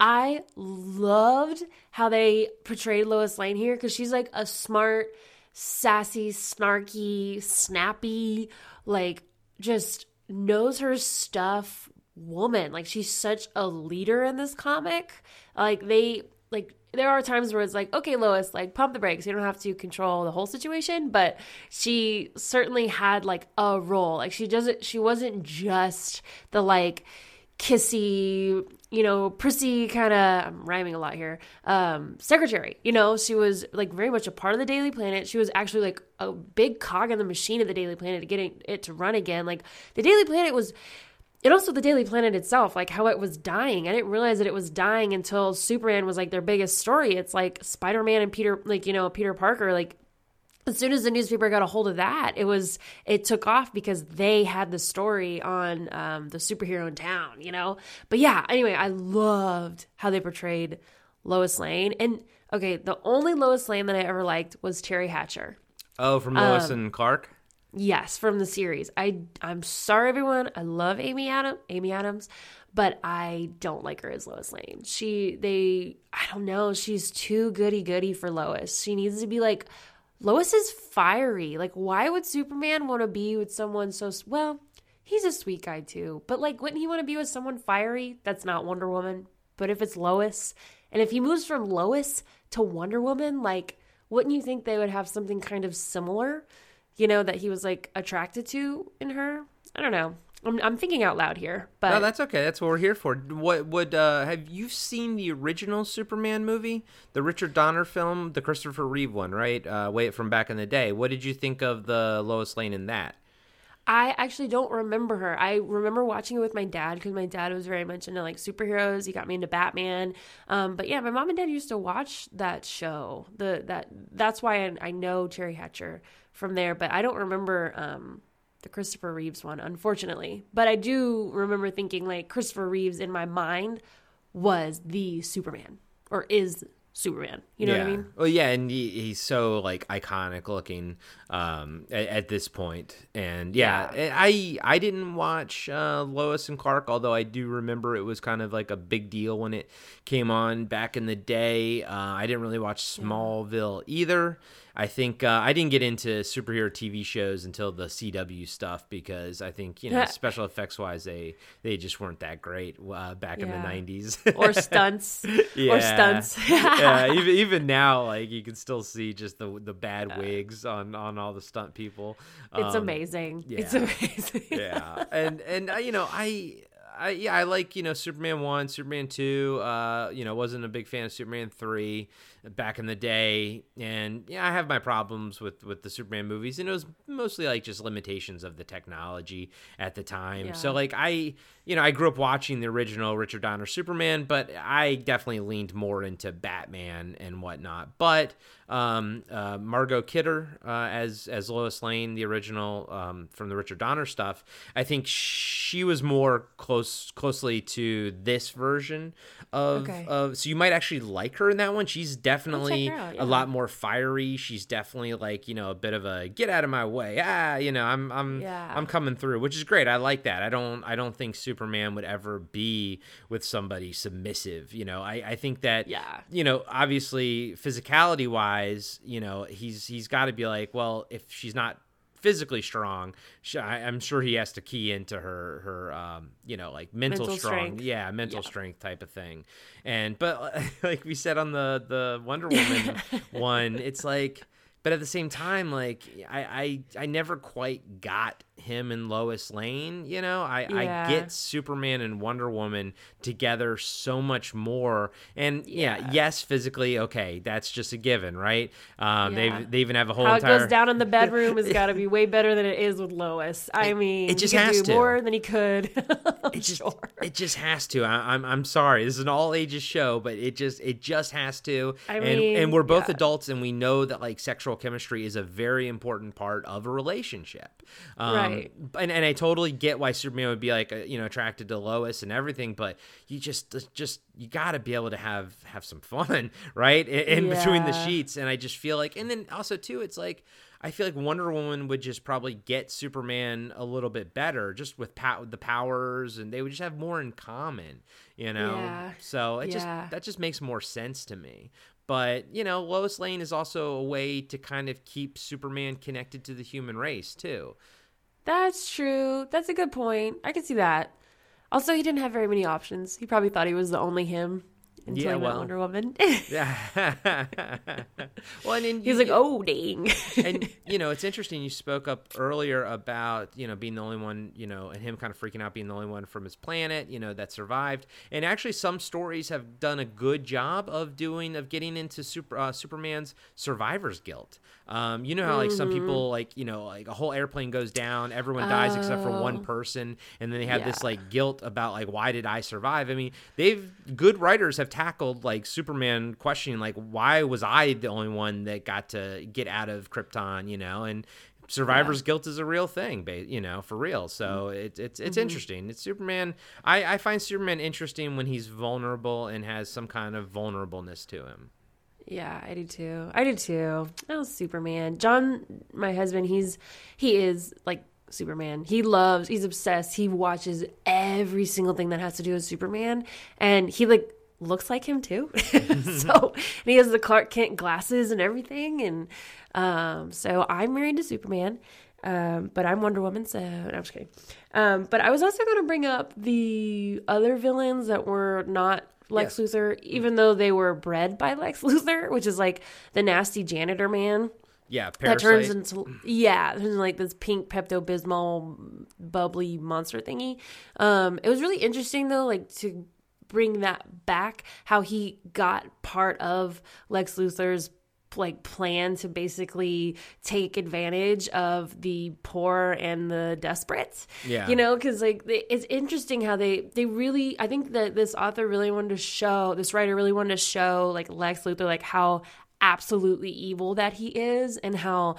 I loved how they portrayed Lois Lane here because she's like a smart, sassy, snarky, snappy, like just knows her stuff woman. Like she's such a leader in this comic. Like they like there are times where it's like, okay, Lois, like pump the brakes. You don't have to control the whole situation, but she certainly had like a role. Like she doesn't she wasn't just the like kissy, you know, prissy kind of I'm rhyming a lot here. Um secretary, you know, she was like very much a part of the Daily Planet. She was actually like a big cog in the machine of the Daily Planet getting it to run again. Like the Daily Planet was and also the Daily Planet itself, like how it was dying. I didn't realize that it was dying until Superman was like their biggest story. It's like Spider Man and Peter, like, you know, Peter Parker, like, as soon as the newspaper got a hold of that, it was it took off because they had the story on um, the superhero in town, you know. But yeah, anyway, I loved how they portrayed Lois Lane. And okay, the only Lois Lane that I ever liked was Teri Hatcher. oh, from um, Lois and Clark. Yes, from the series. I I'm sorry everyone. I love Amy Adam Amy Adams, but I don't like her as Lois Lane. She they I don't know, she's too goody goody for Lois. She needs to be like Lois is fiery. Like why would Superman want to be with someone so well, he's a sweet guy too, but like wouldn't he want to be with someone fiery? That's not Wonder Woman. But if it's Lois, and if he moves from Lois to Wonder Woman, like wouldn't you think they would have something kind of similar? You know, that he was like attracted to in her. I don't know. I'm, I'm thinking out loud here, but No, that's okay. That's what we're here for. What would uh, have you seen the original Superman movie, the Richard Donner film, the Christopher Reeve one, right? Uh, way from back in the day. What did you think of the Lois Lane in that? I actually don't remember her. I remember watching it with my dad because my dad was very much into like superheroes. He got me into Batman. Um, but yeah, my mom and dad used to watch that show. The that that's why I, I know Teri Hatcher from there. But I don't remember um, the Christopher Reeves one, unfortunately. But I do remember thinking like Christopher Reeves in my mind was the Superman or is Superman. You know yeah. what I mean? Well, yeah, and he, he's so like iconic looking um, at, at this point, and yeah, I I didn't watch uh, Lois and Clark, although I do remember it was kind of like a big deal when it came on back in the day. Uh, I didn't really watch Smallville either. I think uh, I didn't get into superhero TV shows until the CW stuff because I think you know special effects wise they they just weren't that great uh, back in the nineties Or stunts. Or Yeah. stunts. yeah, even even now, like you can still see just the the bad wigs on on all the stunt people. It's Um, amazing. It's amazing. yeah, and and uh, you know I. I, yeah, I like you know Superman one, Superman two. Uh, you know, wasn't a big fan of Superman three back in the day, and yeah, I have my problems with with the Superman movies, and it was mostly like just limitations of the technology at the time. So like I, you know, I grew up watching the original Richard Donner Superman, but I definitely leaned more into Batman and whatnot. But um, uh, Margot Kidder uh, as as Lois Lane, the original um, from the Richard Donner stuff, I think she was more close closely to this version of Okay. of. So you might actually like her in that one. She's definitely out, yeah. a lot more fiery. She's definitely like you know a bit of a get out of my way. Ah, you know I'm I'm Yeah. I'm coming through, which is great. I like that. I don't I don't think Superman would ever be with somebody submissive. You know, I I think that Yeah. you know obviously physicality wise, you know he's he's got to be like, well, if she's not physically strong. Sh- I, I'm sure he has to key into her her um, you know like mental, Mental strong, strength. yeah, mental Yeah. strength type of thing. And but like we said on the the Wonder Woman one, it's like. But at the same time, like I, I, I never quite got him and Lois Lane. You know, I, I get Superman and Wonder Woman together so much more. And yeah, Yeah. yes, physically, okay, that's just a given, right? Um, Yeah. they they even have a whole How entire it goes down in the bedroom has got to be way better than it is with Lois. I mean, it just has do to. more than he could. it just sure. it just has to. I, I'm I'm sorry. This is an all ages show, but it just it just has to. I and mean, and we're both yeah. adults, and we know that like sexual chemistry is a very important part of a relationship. Um, Right. And and I totally get why Superman would be like uh, you know attracted to Lois and everything, but you just just you got to be able to have have some fun, right? In, in between the sheets, and I just feel like, and then also too, it's like. I feel like Wonder Woman would just probably get Superman a little bit better, just with pow- the powers, and they would just have more in common, you know. Yeah. So it Yeah. just that just makes more sense to me. But you know, Lois Lane is also a way to kind of keep Superman connected to the human race too. That's true. That's a good point. I can see that. Also, he didn't have very many options. He probably thought he was the only him until Yeah, he well. Wonder Woman. Yeah. well, and then He's you- like, oh, dang. and you know it's interesting you spoke up earlier about you know being the only one you know and him kind of freaking out being the only one from his planet you know that survived and actually some stories have done a good job of doing of getting into super uh, superman's survivor's guilt um, you know how like some mm-hmm. people like you know like a whole airplane goes down everyone dies except for one oh. person and then they have this like guilt about like why did i survive? I mean they've good writers have tackled like superman questioning like why was i the only one that got to get out of krypton you know? And survivor's guilt is a real thing you know for real. So mm-hmm. it, it's it's mm-hmm. interesting. It's superman I, I find superman interesting when he's vulnerable and has some kind of vulnerableness to him Yeah, I do too. I do too. Oh, Superman. John, my husband, he's he is like Superman. He loves, he's obsessed. He watches every single thing that has to do with Superman and he like looks like him too. so, and he has the Clark Kent glasses and everything and um so I'm married to Superman. Um, but I'm Wonder Woman, so no, I'm just kidding. Um, but I was also going to bring up the other villains that were not Lex Yes. Luthor, even though they were bred by Lex Luthor, which is like the nasty janitor man yeah that turns into yeah, turns into like this pink Pepto Bismol bubbly monster thingy. Um, it was really interesting though, like to bring that back, how he got part of Lex Luthor's like plan to basically take advantage of the poor and the desperate Yeah. you know because like they, it's interesting how they they really i think that this author really wanted to show this writer really wanted to show like lex luthor like how absolutely evil that he is and how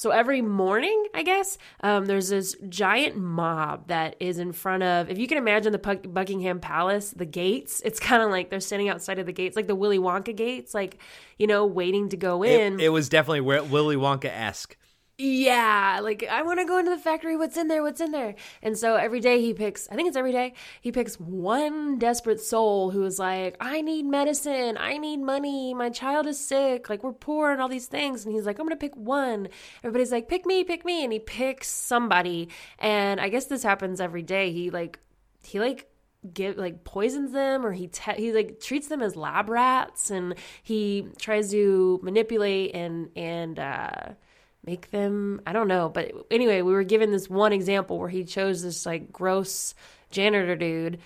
so every morning i guess um, there's this giant mob that is in front of if you can imagine the Buck- buckingham palace the gates it's kind of like they're standing outside of the gates like the willy wonka gates like you know waiting to go in. it, it was definitely willy wonka-esque yeah, like I want to go into the factory. What's in there? What's in there? And so every day he picks, I think it's every day, he picks one desperate soul who is like, I need medicine. I need money. My child is sick. Like we're poor and all these things. And he's like, I'm going to pick one. Everybody's like, pick me, pick me. And he picks somebody. And I guess this happens every day. He like, he like, give like poisons them or he te- he like treats them as lab rats and he tries to manipulate and and uh make them i don't know but anyway we were given this one example where he chose this like gross janitor dude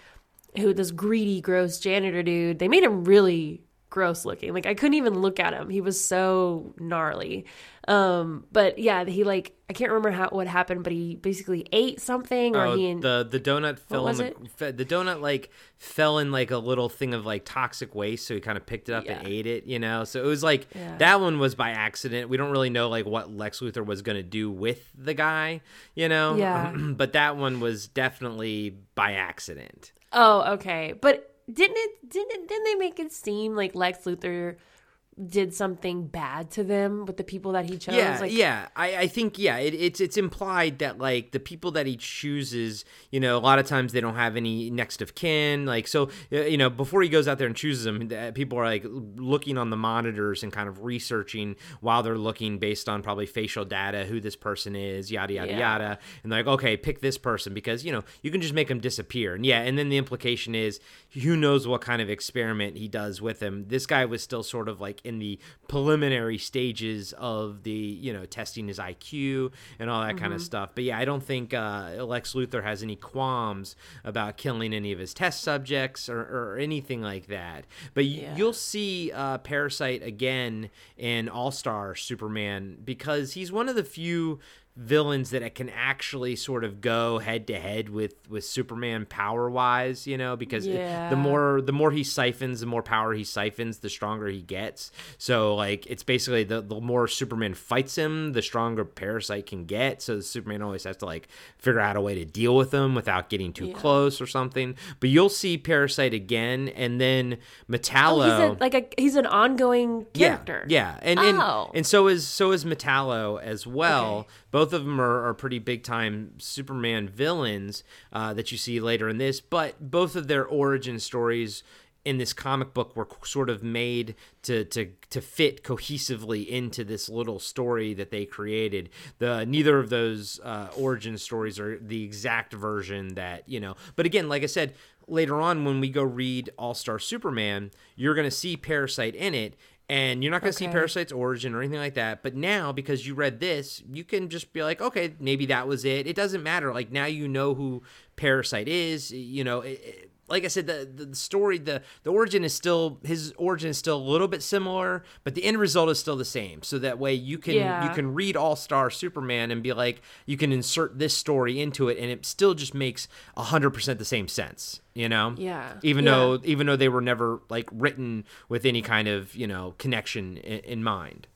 who this greedy gross janitor dude. They made him really gross looking like i couldn't even look at him he was so gnarly um but yeah he like i can't remember how what happened but he basically ate something or Oh, he the the donut fell in the, fe- the donut like fell in like a little thing of like toxic waste, so he kind of picked it up and ate it. You know, so it was like Yeah. that one was by accident. We don't really know like what Lex Luthor was gonna do with the guy. You know, Yeah. but that one was definitely by accident. Oh, okay. But didn't it didn't didn't they make it seem like Lex Luthor did something bad to them with the people that he chose. Yeah, like, yeah. I, I think yeah, it, it's it's implied that like the people that he chooses, you know, a lot of times they don't have any next of kin. Like so, uh, you know, before he goes out there and chooses them, people are like looking on the monitors and kind of researching while they're looking based on probably facial data, who this person is, yada yada Yeah. yada, and they're like, okay, pick this person because you know you can just make them disappear. And yeah, and then the implication is who knows what kind of experiment he does with him. This guy was still sort of like in the preliminary stages of the you know testing his IQ and all that kind of stuff. But yeah, I don't think uh, Lex Luthor has any qualms about killing any of his test subjects or, or anything like that. But y- Yeah. you'll see uh, Parasite again in All Star Superman because he's one of the few villains that can actually sort of go head to head with with Superman power wise, you know, because it- Yeah. the more the more he siphons, the more power he siphons, the stronger he gets. So like it's basically the the more Superman fights him, the stronger Parasite can get. So Superman always has to like figure out a way to deal with him without getting too Yeah. close or something. But you'll see Parasite again, and then Metallo. Oh, he's a, like a he's an ongoing character. Yeah, yeah. And, and Oh. and so is so is Metallo as well. Okay. Both of them are, are pretty big time Superman villains uh, that you see later in this, but both of their origin stories in this comic book were sort of made to to to fit cohesively into this little story that they created. The neither of those uh, origin stories are the exact version that you know. But again, like I said, later on when we go read All Star Superman, you're going to see Parasite in it. And you're not going to see Parasite's origin or anything like that. But now, because you read this, you can just be like, okay, maybe that was it. It doesn't matter. Like now you know who Parasite is. You know, it, it- like I said, the, the story, the the origin is still his origin is still a little bit similar, but the end result is still the same. So that way you can Yeah. you can read All Star Superman and be like, you can insert this story into it, and it still just makes hundred percent the same sense. You know? Yeah. Even Yeah. though even though they were never like written with any kind of you know connection in, in mind.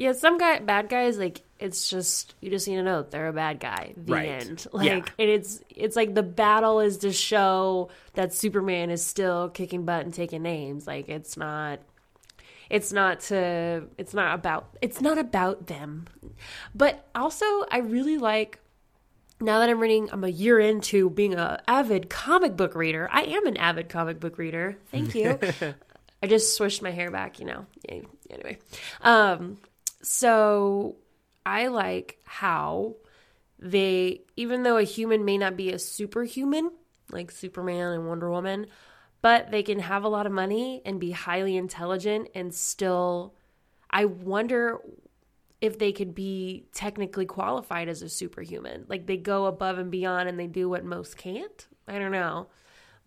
Yeah, some guy bad guys like it's just you just need to know they're a bad guy. The Right. end. Like Yeah. and it's it's like the battle is to show that Superman is still kicking butt and taking names. Like it's not it's not to it's not about it's not about them. But also I really like now that I'm reading, I'm a year into being a avid comic book reader. I am an avid comic book reader. Thank you. I just swished my hair back, you know. Anyway, um, so I like how they, even though a human may not be a superhuman like Superman and Wonder Woman, but they can have a lot of money and be highly intelligent and still. I wonder if they could be technically qualified as a superhuman. Like they go above and beyond and they do what most can't. I don't know.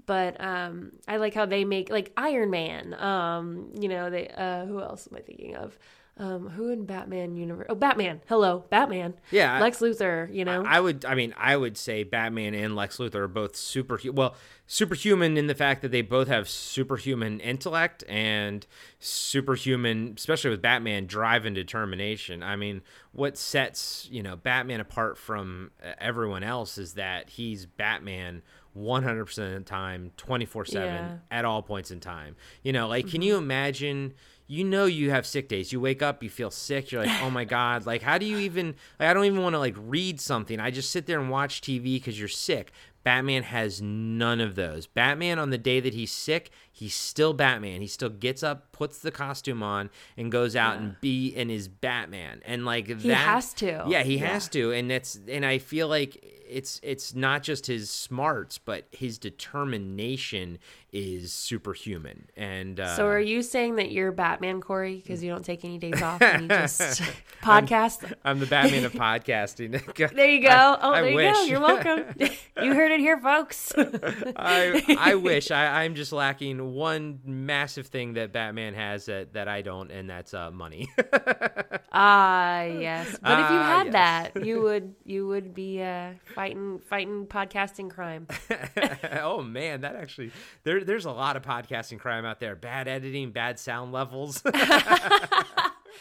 But um I like how they make like Iron Man. Um, you know, they uh who else am I thinking of? Um who in Batman universe? Oh, Batman. Hello, Batman. Yeah, Lex Luthor, you know. I would, I mean, I would say Batman and Lex Luthor are both super, well, superhuman in the fact that they both have superhuman intellect and superhuman, especially with Batman, drive and determination. I mean, what sets you know Batman apart from uh, everyone else is that he's Batman 100% of the time, 24 Yeah. seven at all points in time. You know, like, can you imagine? You know, you have sick days. You wake up, you feel sick. You're like, oh my god, like, how do you even? Like, I don't even want to like read something. I just sit there and watch TV because you're sick. Batman has none of those. Batman, on the day that he's sick, he's still Batman. He still gets up, puts the costume on, and goes out and be and is Batman. And like He that, has to. Yeah, he Yeah. has to. And that's and I feel like it's it's not just his smarts, but his determination is superhuman. And uh, so are you saying that you're Batman, Corey, because you don't take any days off and you just podcast? I'm the Batman of podcasting. There you go. I- oh, I there you go. You're welcome. you heard it here, folks. I I wish I, I'm just lacking one massive thing that Batman has that, that I don't, and that's uh, money. Ah, yes. But if you Ah, had yes. that, you would you would be uh, fighting fighting podcasting crime. oh man, that actually there there's a lot of podcasting crime out there. Bad editing, bad sound levels,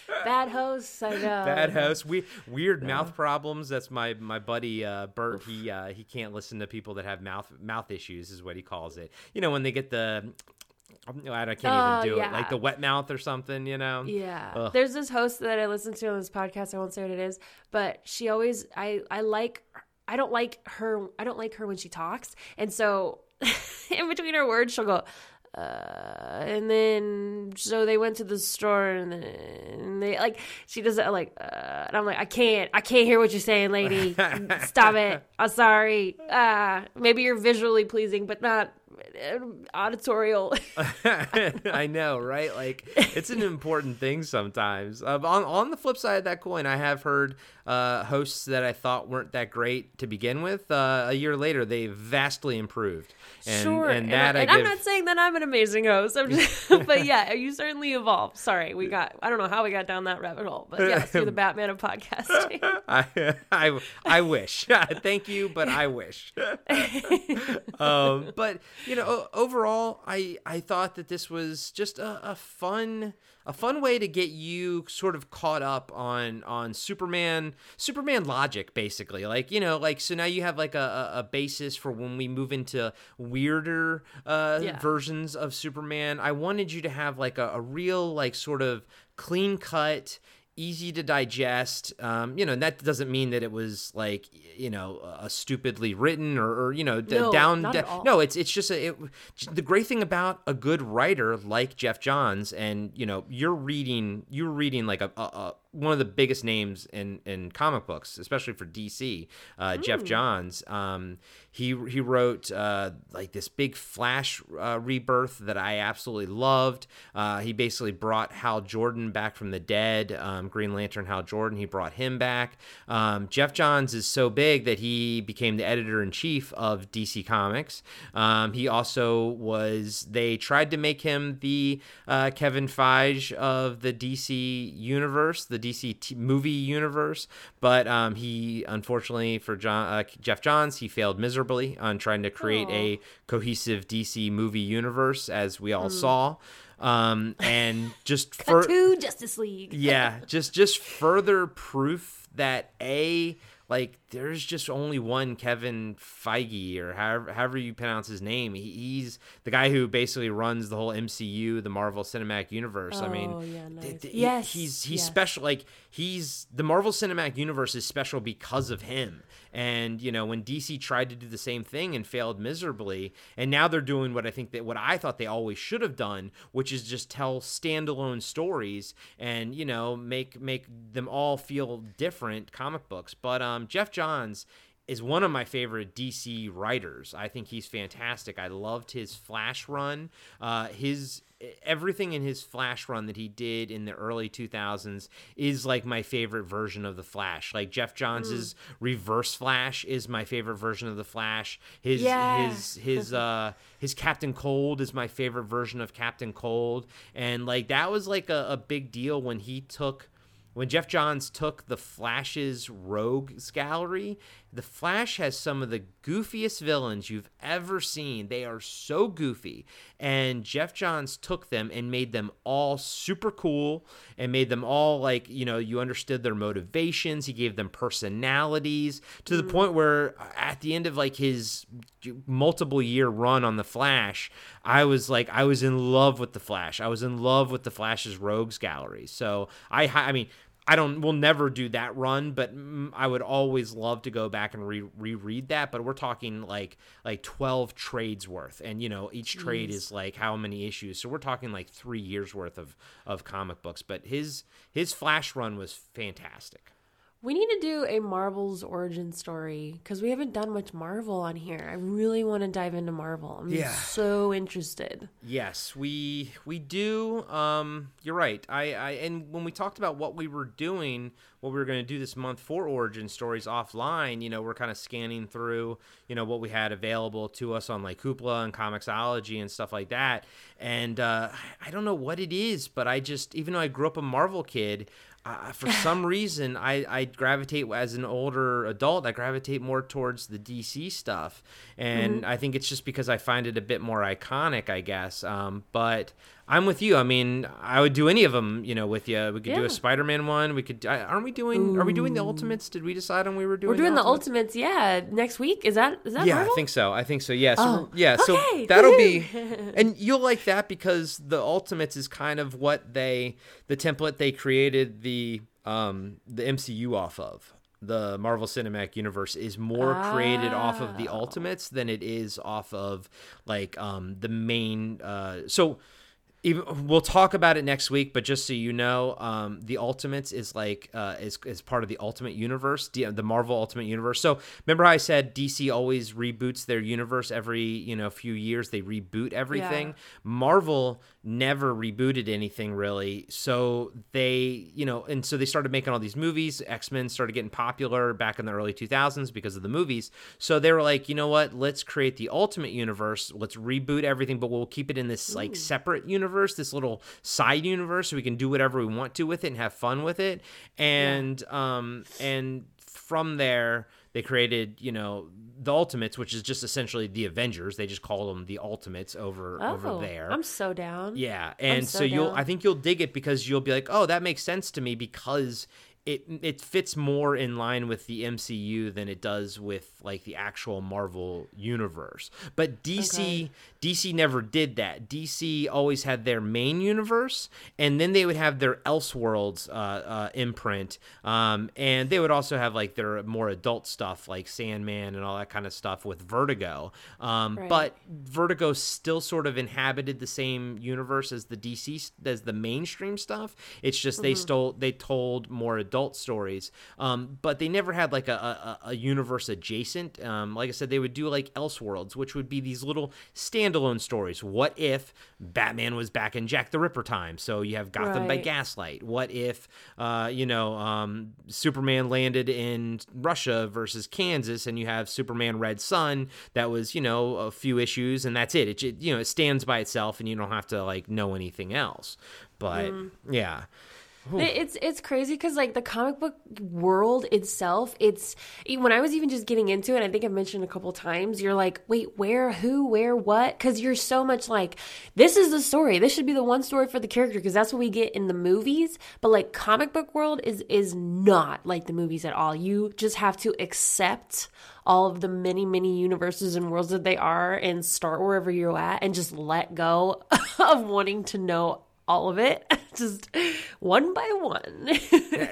Bad hosts, I know. bad host, we, weird mouth problems. That's my my buddy uh, Bert. He uh, he can't listen to people that have mouth mouth issues, is what he calls it. You know when they get the I can't Oh, even do it. yeah. Like the wet mouth or something, you know? Yeah. Ugh. There's this host that I listen to on this podcast. I won't say what it is, but she always I I like I don't like her I don't like her when she talks. And so in between her words she'll go uh, and then so they went to the store and then they like she does it like uh, and I'm like I can't I can't hear what you're saying lady. Stop it. I'm sorry. Uh maybe you're visually pleasing but not auditorial I know, right? Like it's an important thing sometimes. Um, on on the flip side of that coin, I have heard uh, hosts that I thought weren't that great to begin with. Uh, a year later, they vastly improved. And, sure, and that and, I I'm give. not saying that I'm an amazing host. I'm just, but yeah, you certainly evolved. Sorry, we got. I don't know how we got down that rabbit hole, but yes, you're the Batman of podcasting. I, I, I wish. Thank you, but I wish. um, but you know, overall, I I thought that this was just a, a fun a fun way to get you sort of caught up on on Superman Superman logic, basically. Like you know, like so now you have like a, a a basis for when we move into weirder uh, Yeah. versions of Superman. I wanted you to have like a, a real like sort of clean cut easy to digest um, you know and that doesn't mean that it was like you know uh, stupidly written or, or you know d- No, down not da- at all. no it's it's just a, it, the great thing about a good writer like Geoff Johns and you know you're reading you're reading like a, a, a one of the biggest names in in comic books especially for DC uh, Hmm. Geoff Johns. Um, he he wrote uh, like this big Flash uh, rebirth that I absolutely loved. Uh, he basically brought Hal Jordan back from the dead um, Green Lantern Hal Jordan. He brought him back. Um, Geoff Johns is so big that he became the editor in chief of DC Comics. Um, he also was they tried to make him the uh, Kevin Feige of the DC universe the DC t- movie universe but um, he unfortunately for John uh, Geoff Johns he failed miserably on trying to create a cohesive DC movie universe as we all saw. Um, and just for Justice League. yeah just just further proof that a like there's just only one Kevin Feige or however, however you pronounce his name. He, he's the guy who basically runs the whole MCU, the Marvel Cinematic Universe. I mean, Oh, yeah, nice. th- he- Yes, he's he's yes. special. Like he's the Marvel Cinematic Universe is special because of him. And you know when DC tried to do the same thing and failed miserably, and now they're doing what I think that what I thought they always should have done, which is just tell standalone stories and you know make make them all feel different comic books. But um, Geoff Johns is one of my favorite DC writers. I think he's fantastic. I loved his Flash run. Uh, his everything in his Flash run that he did in the early 2000s is like my favorite version of the Flash. Like Geoff Johns's Reverse Flash is my favorite version of the Flash. His Yeah. his his uh his Captain Cold is my favorite version of Captain Cold. And like that was like a, a big deal when he took when Geoff Johns took the Flash's Rogues Gallery, the Flash has some of the goofiest villains you've ever seen. They are so goofy. And Geoff Johns took them and made them all super cool and made them all like, you know, you understood their motivations. He gave them personalities to the mm. point where uh, at the end of like his multiple year run on the Flash, I was like, I was in love with the Flash. I was in love with the Flash's Rogues Gallery. So I, I mean, I don't. We'll never do that run, but I would always love to go back and re- reread that. But we're talking like like twelve trades worth, and you know each trade is like how many issues. So we're talking like three years worth of of comic books. But his his Flash run was fantastic. We need to do a Marvel's origin story because we haven't done much Marvel on here. I really want to dive into Marvel. I'm Yeah. so interested. Yes, we we do. Um, you're right. I, I and when we talked about what we were doing, what we were going to do this month for origin stories offline, you know, we're kind of scanning through, you know, what we had available to us on like Hoopla and Comixology and stuff like that. And uh, I don't know what it is, but I just, even though I grew up a Marvel kid, uh, for some reason I, I gravitate as an older adult i gravitate more towards the dc stuff. And i think it's just because i find it a bit more iconic i guess. Um, but I'm with you. I mean, I would do any of them, you know, with you. We could do a Spider-Man one. We could. Aren't we doing? Are we doing the Ultimates? Did we decide on we were doing? We're doing the Ultimates? Ultimates, yeah, next week. Is that is that Yeah, Marvel? I think so. I think so. Yeah. So Oh, yeah. So okay. that'll be, and you'll like that because the Ultimates is kind of what they, the template they created the um the MCU off of. The Marvel Cinematic Universe is more created off of the Oh. Ultimates than it is off of like um the main. Uh, so even we'll talk about it next week but just so you know um the ultimates is like uh is, is part of the ultimate universe the, marvel ultimate universe. So remember how i said dc always reboots their universe every you know few years? They reboot everything? Yeah. marvel never rebooted anything really. So they you know and so they started making all these movies. X-men started getting popular back in the early 2000s because of the movies. So they were like you know what? Let's create the ultimate universe. Let's reboot everything but we'll keep it in this like separate universe this little side universe so we can do whatever we want to with it and have fun with it. And um and from there they created you know the ultimates which is just essentially the avengers they just call them the ultimates over Oh, over there I'm so down. yeah, and so so, you'll. I think you'll dig it because you'll be like, "Oh, that makes sense to me because it it fits more in line with the MCU than it does with like the actual Marvel universe." But DC Okay. DC never did that. DC always had their main universe and then they would have their Elseworlds uh, uh, imprint. Um, and they would also have like their more adult stuff like Sandman and all that kind of stuff with Vertigo. Um, Right. but Vertigo still sort of inhabited the same universe as the DC as the mainstream stuff. It's just they stole they told more adult stories, um, but they never had like a, a, a universe adjacent. Um, like I said, they would do like Elseworlds, which would be these little standalone stories. What if Batman was back in Jack the Ripper time? So you have Gotham by Gaslight. What if uh, you know um, Superman landed in Russia versus Kansas, and you have Superman Red Sun that was you know a few issues, and that's it. It you know it stands by itself, and you don't have to like know anything else. But yeah. It- It's it's crazy because like the comic book world itself, it's when I was even just getting into it. I think I've mentioned a couple times. You're like, wait, where, who, where, what? Because you're so much like, this is the story. This should be the one story for the character because that's what we get in the movies. But like comic book world is is not like the movies at all. You just have to accept all of the many many universes and worlds that they are and start wherever you're at and just let go of wanting to know all of it just one by one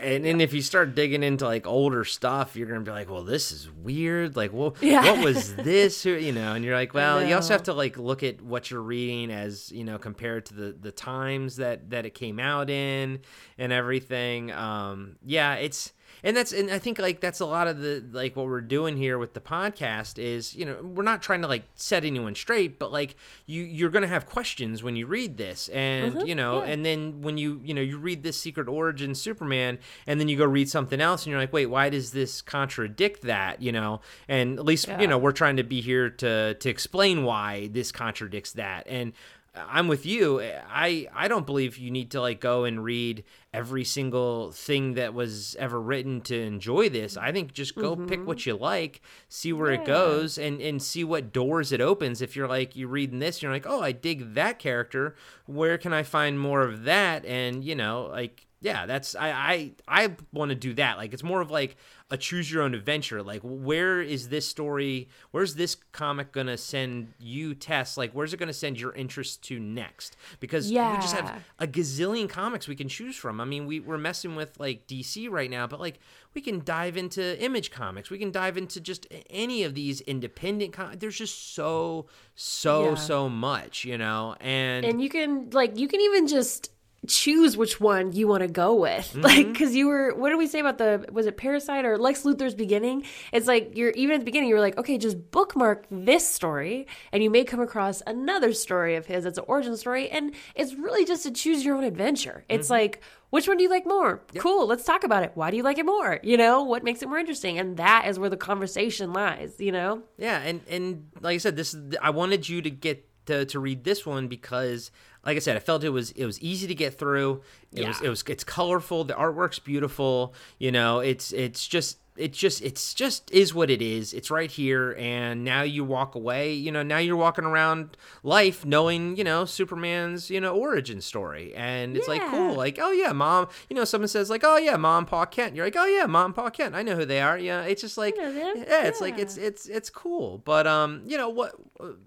and, and if you start digging into like older stuff, you're gonna be like, "Well, this is weird. Like, well, Yeah. what was this?" You know, and you're like, "Well, you also have to like look at what you're reading as you know compared to the the times that that it came out in and everything." Um, yeah, it's and that's and I think like that's a lot of the like what we're doing here with the podcast is you know we're not trying to like set anyone straight, but like you you're gonna have questions when you read this, and mm-hmm, you know, yeah. and then when you you know you read this Secret Origin Superman, and then you go read something else, and you're like, wait, why does this contradict that? You know, and at least Yeah. you know we're trying to be here to to explain why this contradicts that, and. I'm with you. I I don't believe you need to like go and read every single thing that was ever written to enjoy this. I think just go pick what you like, see where it Mm-hmm. Goes, and and see what doors it opens. If you're like you're reading this, you're like, oh, I dig that character. Where can I find more of that? And you know, like yeah, that's I I I want to do that. Like it's more of like a choose your own adventure. Like where is this story? Where's this comic gonna send you, Tess? Like where's it gonna send your interest to next? Because yeah. we just have a gazillion comics we can choose from. I mean, we we're messing with like DC right now, but like we can dive into Image Comics. We can dive into just any of these independent. Com- There's just so so Yeah. so much, you know, and, and you can like you can even just choose which one you want to go with. Like mm-hmm. because you were what did we say about the was it parasite or lex luthor's beginning? It's like you're even at the beginning you're like okay just bookmark this story and you may come across another story of his that's an origin story and it's really just to choose your own adventure. It's mm-hmm. like which one do you like more? Cool let's talk about it. Why do you like it more? You know what makes it more interesting? And that is where the conversation lies you know? Yeah, and and like I said, this is I wanted you to get to, to read this one because, like I said, I felt it was it was easy to get through. It was Yeah. it was it's colorful. The artwork's beautiful. You know, it's it's just it just it's just is what it is. It's right here, and now you walk away. You know, now you're walking around life knowing you know Superman's you know origin story, and it's like cool. Like oh yeah, mom. You know, someone says like oh yeah, mom, Pa Kent. You're like oh yeah, mom, Pa Kent. I know who they are. Yeah, it's just like them. yeah, it's like it's it's it's cool. But um, you know what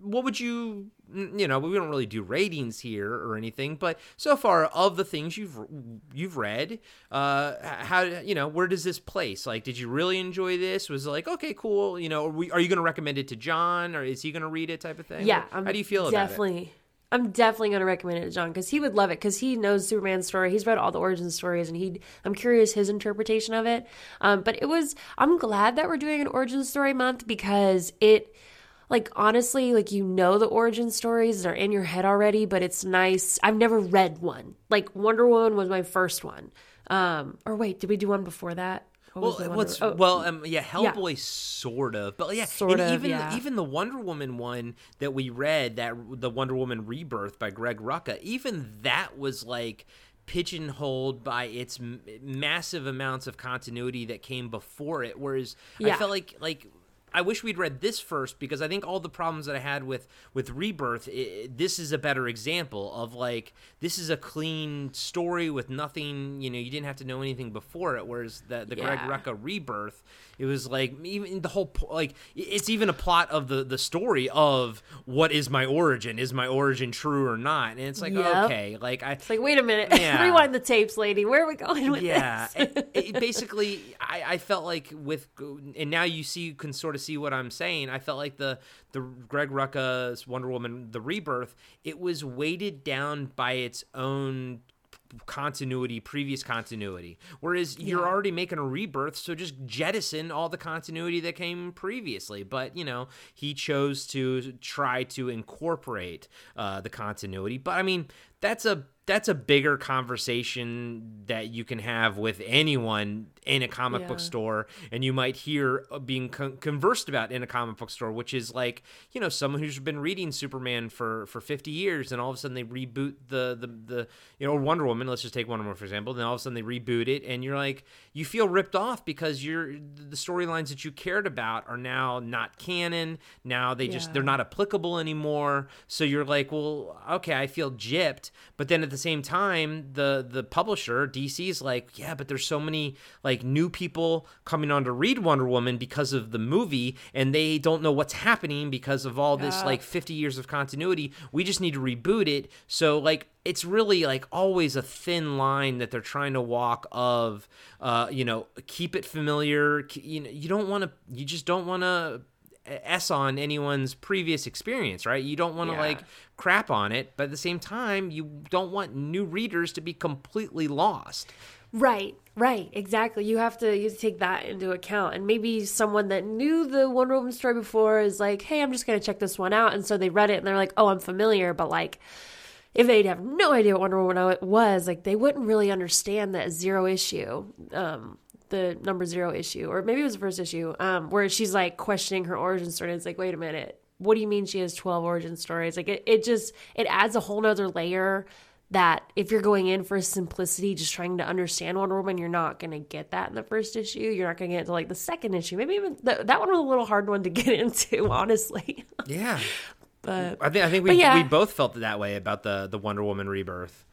what would you you know we don't really do ratings here or anything but so far of the things you've you've read uh how you know where does this place like did you really enjoy this was it like okay cool you know are, we, are you going to recommend it to john or is he going to read it type of thing Yeah, how do you feel about it definitely. I'm definitely going to recommend it to John because he would love it because he knows Superman's story. He's read all the origin stories, and he. I'm curious his interpretation of it. Um, but it was. I'm glad that we're doing an origin story month because it, like honestly, like you know the origin stories are in your head already, but it's nice. I've never read one. Like Wonder Woman was my first one. Um, or wait, did we do one before that? What Well, the Wonder- what's oh, well, um, yeah, Hellboy sort of, but yeah, Sort and of, even yeah. even the Wonder Woman one that we read, that the Wonder Woman Rebirth by Greg Rucka, even that was like pigeonholed by its m- massive amounts of continuity that came before it. Whereas I felt like like. I wish we'd read this first because I think all the problems that I had with with Rebirth, i this is a better example of like this is a clean story with nothing. You know, you didn't have to know anything before it. Whereas the the Greg Yeah. Rucka Rebirth, it was like even the whole like it's even a plot of the the story of what is my origin? Is my origin true or not? And it's like Yep. okay, like I It's like, wait a minute, Yeah. rewind the tapes, lady. Where are we going with yeah this? it, it basically I, I felt like with and now you see you can sort of see what i'm saying. I felt like the the greg rucka's wonder woman the rebirth it was weighted down by its own continuity previous continuity. Whereas you're already making a rebirth so just jettison all the continuity that came previously. But you know he chose to try to incorporate uh, the continuity. But i mean that's a that's a bigger conversation that you can have with anyone in a comic book store. And you might hear uh, being con- conversed about in a comic book store which is like you know someone who's been reading superman for for 50 years and all of a sudden they reboot the the, the you know wonder woman let's just take wonder woman for example then all of a sudden they reboot it and you're like you feel ripped off because you're the storylines that you cared about are now not canon. Now they just they're not applicable anymore. So you're like well okay i feel gypped but then at the same time the the publisher dc is like yeah but there's so many like new people coming on to read wonder woman because of the movie and they don't know what's happening because of all this Yeah. like 50 years of continuity we just need to reboot it so like it's really like always a thin line that they're trying to walk of uh you know keep it familiar you know you don't want to you just don't want to s on anyone's previous experience right you don't want to Yeah. like crap on it but at the same time you don't want new readers to be completely lost Right, right, exactly. You have to you have to take that into account. And maybe someone that knew the Wonder Woman story before is like, "Hey, I'm just going to check this one out." And so they read it and they're like, "Oh, I'm familiar," but like if they'd have no idea what Wonder Woman was, like they wouldn't really understand that zero issue. Um the number zero issue, or maybe it was the first issue, um, where she's like questioning her origin story. It's like, wait a minute, what do you mean she has 12 origin stories? Like it, it just, it adds a whole nother layer that if you're going in for simplicity, just trying to understand Wonder Woman, you're not going to get that in the first issue. You're not going to get it to like the second issue. Maybe even th- that one was a little hard one to get into, honestly. yeah but i think i think we, yeah. we both felt that way about the the wonder woman rebirth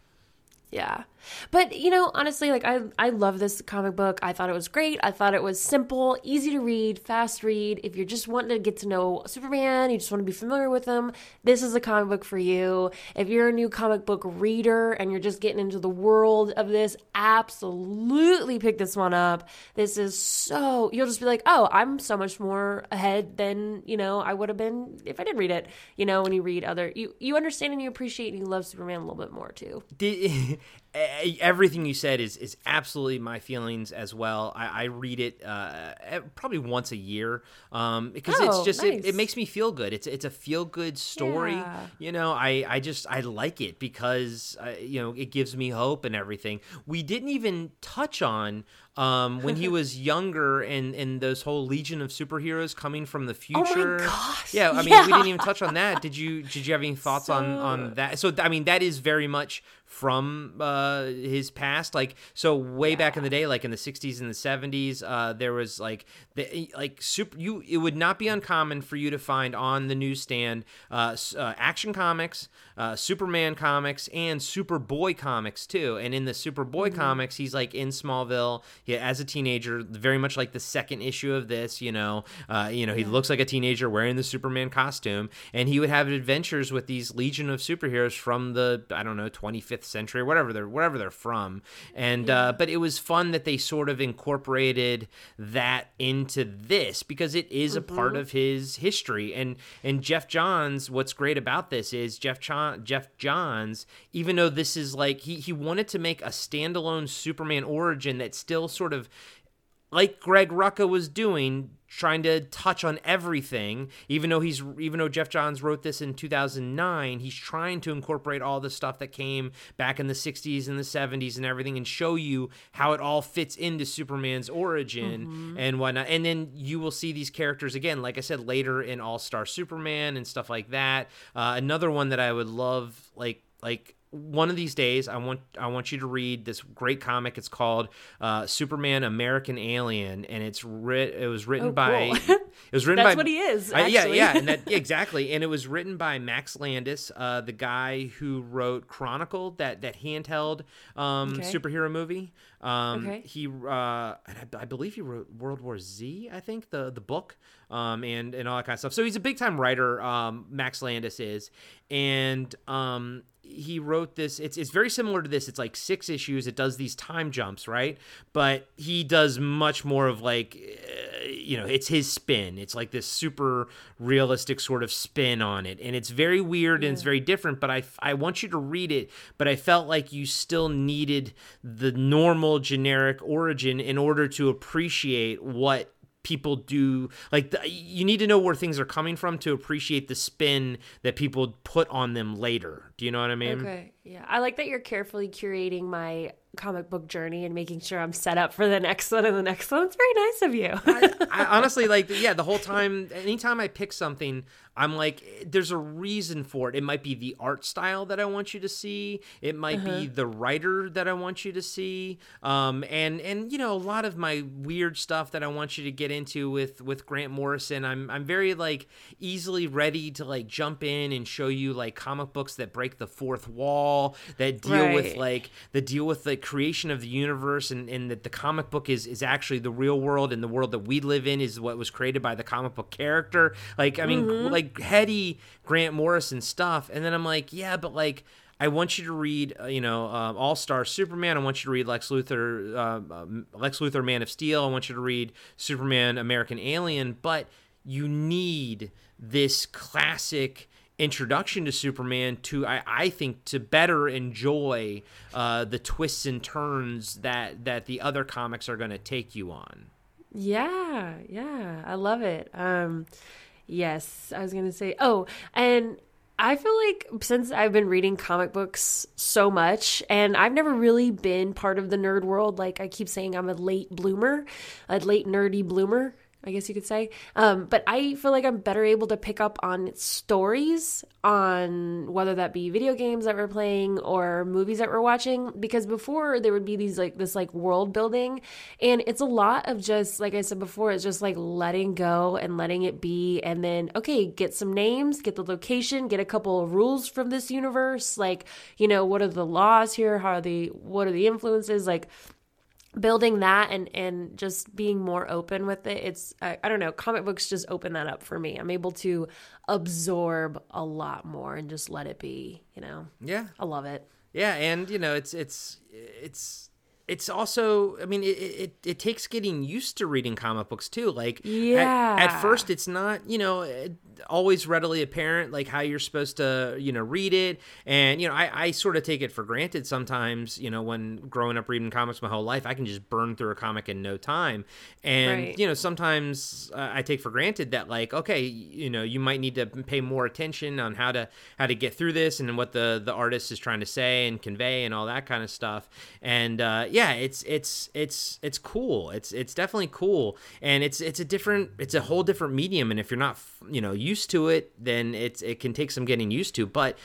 Yeah. But you know, honestly, like I I love this comic book. I thought it was great. I thought it was simple, easy to read, fast read. If you're just wanting to get to know Superman, you just want to be familiar with him, this is a comic book for you. If you're a new comic book reader and you're just getting into the world of this, absolutely pick this one up. This is so you'll just be like, "Oh, I'm so much more ahead than, you know, I would have been if I did read it." You know, when you read other you you understand and you appreciate and you love Superman a little bit more too. Everything you said is is absolutely my feelings as well. I, I read it uh, probably once a year um, because it's Oh, just it, nice. it makes me feel good. It's it's a feel good story. Yeah. You know, I I just I like it because uh, you know it gives me hope and everything. We didn't even touch on um, when he was younger and and those whole legion of superheroes coming from the Oh my future. gosh, Yeah, I mean we didn't even touch on that. Did you did you have any thoughts on on that? So I mean that is very much from uh, his past. Like so, way back in the day, like in the '60s and the '70s, uh, there was like the like super. You it would not be uncommon for you to find on the newsstand uh, uh, Action Comics, uh, Superman comics, and Superboy comics too. And in the Superboy mm-hmm. comics, he's like in Smallville he, as a teenager, very much like the second issue of this. You know, uh, you know, he yeah. looks like a teenager wearing the Superman costume, and he would have adventures with these legion of superheroes from the I don't know 25th 5th century, whatever they're wherever they're from. And yeah. uh, but it was fun that they sort of incorporated that into this because it is mm-hmm. a part mm-hmm. of his history. And and Geoff Johns, what's great about this is Geoff John, Geoff Johns, even though this is like he he wanted to make a standalone Superman origin that still sort of like Greg Rucka was doing, trying to touch on everything. Even though he's even though Geoff Johns wrote this in 2009, he's trying to incorporate all the stuff that came back in the 60s and the 70s and everything, and show you how it all fits into Superman's origin mm-hmm. and whatnot. And then you will see these characters again, like I said, later in All Star Superman and stuff like that. Uh, another one that I would love, like like one of these days i want i want you to read this great comic. It's called uh, superman american alien. And it's writ it was written oh, by cool. it was written that's by what he is uh, yeah yeah and that, exactly. And it was written by max landis uh, the guy who wrote chronicle that that handheld um, okay. superhero movie. Um, okay. he uh, I, I, believe he wrote world war z i think the the book um, and and all that kind of stuff. So he's a big time writer um, max landis is. And um, he wrote this it's it's very similar to this. It's like six issues. It does these time jumps right? But he does much more of like uh, you know it's his spin. It's like this super realistic sort of spin on it. And it's very weird yeah. and it's very different but I I want you to read it. But I felt like you still needed the normal generic origin in order to appreciate what people do like the, you need to know where things are coming from to appreciate the spin that people put on them later. Do you know what i mean? Okay yeah i like that you're carefully curating my comic book journey and making sure I'm set up for the next one and the next one. It's very nice of you. I, I honestly like, yeah, the whole time, anytime I pick something, I'm like, there's a reason for it. It might be the art style that I want you to see. It might uh-huh. be the writer that I want you to see. Um, and and you know, a lot of my weird stuff that I want you to get into with with Grant Morrison. I'm I'm very like easily ready to like jump in and show you like comic books that break the fourth wall, that deal right. with like the deal with the creation of the universe and, and that the comic book is is actually the real world and the world that we live in is what was created by the comic book character. Like I mean, mm-hmm. like heady Grant Morrison stuff, and then I'm like, yeah, but like. I want you to read, uh, you know, uh, All Star Superman. I want you to read Lex Luthor, uh, um, Lex Luthor, Man of Steel. I want you to read Superman, American Alien. But you need this classic introduction to Superman to I, I think to better enjoy uh, the twists and turns that that the other comics are going to take you on. Yeah, yeah, I love it. Um, yes, I was going to say. Oh, and I feel like since I've been reading comic books so much, and I've never really been part of the nerd world, like I keep saying, I'm a late bloomer, a late nerdy bloomer. I guess you could say. Um, but I feel like I'm better able to pick up on stories, on whether that be video games that we're playing or movies that we're watching. Because before there would be these like this like world building, and it's a lot of just like I said before, it's just like letting go and letting it be, and then okay, get some names, get the location, get a couple of rules from this universe. Like you know, what are the laws here? How are the what are the influences? Like building that and and just being more open with it it's I, I, don't know comic books just open that up for me. I'm able to absorb a lot more and just let it be you know? Yeah. I love it. Yeah and you know it's it's it's it's also i mean it, it, it takes getting used to reading comic books too like yeah at, at first it's not you know always readily apparent like how you're supposed to you know read it. And you know I, I sort of take it for granted sometimes you know when growing up reading comics my whole life i can just burn through a comic in no time. And right. you know sometimes uh, i take for granted that like okay you know you might need to pay more attention on how to how to get through this and what the the artist is trying to say and convey and all that kind of stuff. And uh, yeah it's it's it's it's cool. It's it's definitely cool. And it's it's a different it's a whole different medium. And if you're not you know used to it, then it's it can take some getting used to. But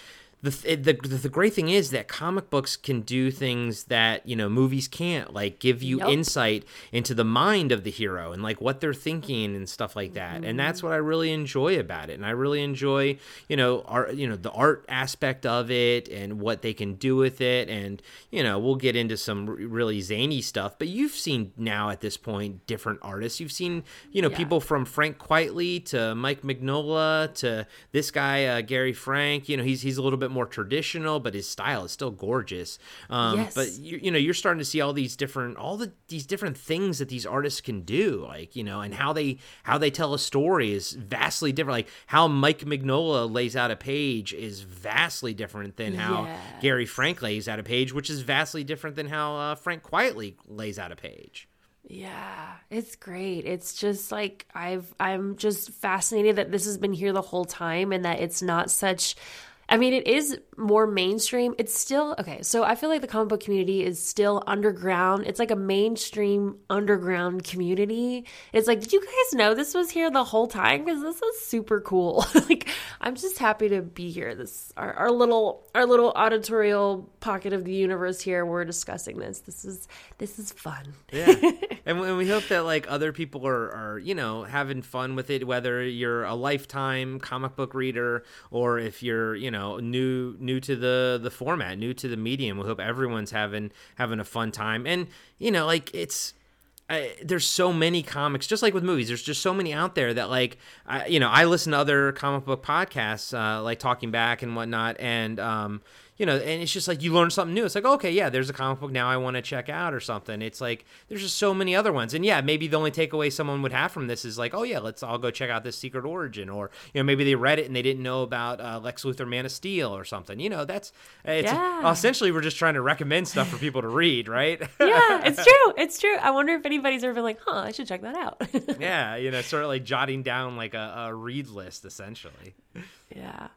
the, the the great thing is that comic books can do things that you know movies can't like give you insight into the mind of the hero and like what they're thinking and stuff like that. And that's what i really enjoy about it. And i really enjoy you know art you know the art aspect of it and what they can do with it. And you know we'll get into some r- really zany stuff but you've seen now at this point different artists. You've seen you know Yeah. people from frank quitely to mike mignola to this guy uh, gary frank. You know he's he's a little bit more traditional but his style is still gorgeous um Yes. but you, you know you're starting to see all these different all the these different things that these artists can do like you know and how they how they tell a story is vastly different like how mike mignola lays out a page is vastly different than how gary frank lays out a page which is vastly different than how uh, frank quitely lays out a page Yeah, it's great. It's just like I've I'm just fascinated that this has been here the whole time and that it's not such I mean, it is more mainstream. It's still okay. So I feel like the comic book community is still underground. It's like a mainstream underground community. It's like, did you guys know this was here the whole time? Because this is super cool. like, I'm just happy to be here. This our, our little our little auditorial pocket of the universe here. We're discussing this. This is this is fun. Yeah, and, and we hope that like other people are, are you know having fun with it, whether you're a lifetime comic book reader or if you're you know new new to the the format, new to the medium. We hope everyone's having having a fun time, and you know like it's. I, there's so many comics, just like with movies. There's just so many out there that, like, I, you know, I listen to other comic book podcasts, uh, like Talking Back and whatnot, and um, you know, and it's just like you learn something new. It's like, okay, yeah, there's a comic book now I want to check out or something. It's like there's just so many other ones, and yeah, maybe the only takeaway someone would have from this is like, oh yeah, let's all go check out this Secret Origin, or you know, maybe they read it and they didn't know about uh, Lex Luthor, Man of Steel, or something. You know, that's it's Yeah. essentially we're just trying to recommend stuff for people to read, right? yeah, it's true. It's true. I wonder if anybody's ever been like, huh, I should check that out. yeah, you know, sort of like jotting down like a, a read list essentially. yeah.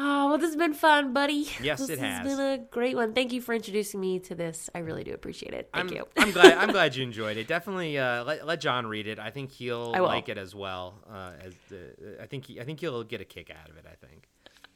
Oh, well, this has been fun, buddy. Yes, this it has. been a great one. Thank you for introducing me to this. I really do appreciate it. Thank I'm, you. I'm glad. I'm glad you enjoyed it. Definitely uh, let, let John read it. I think he'll I like it as well. Uh, as the, I think he, I think he'll get a kick out of it. I think.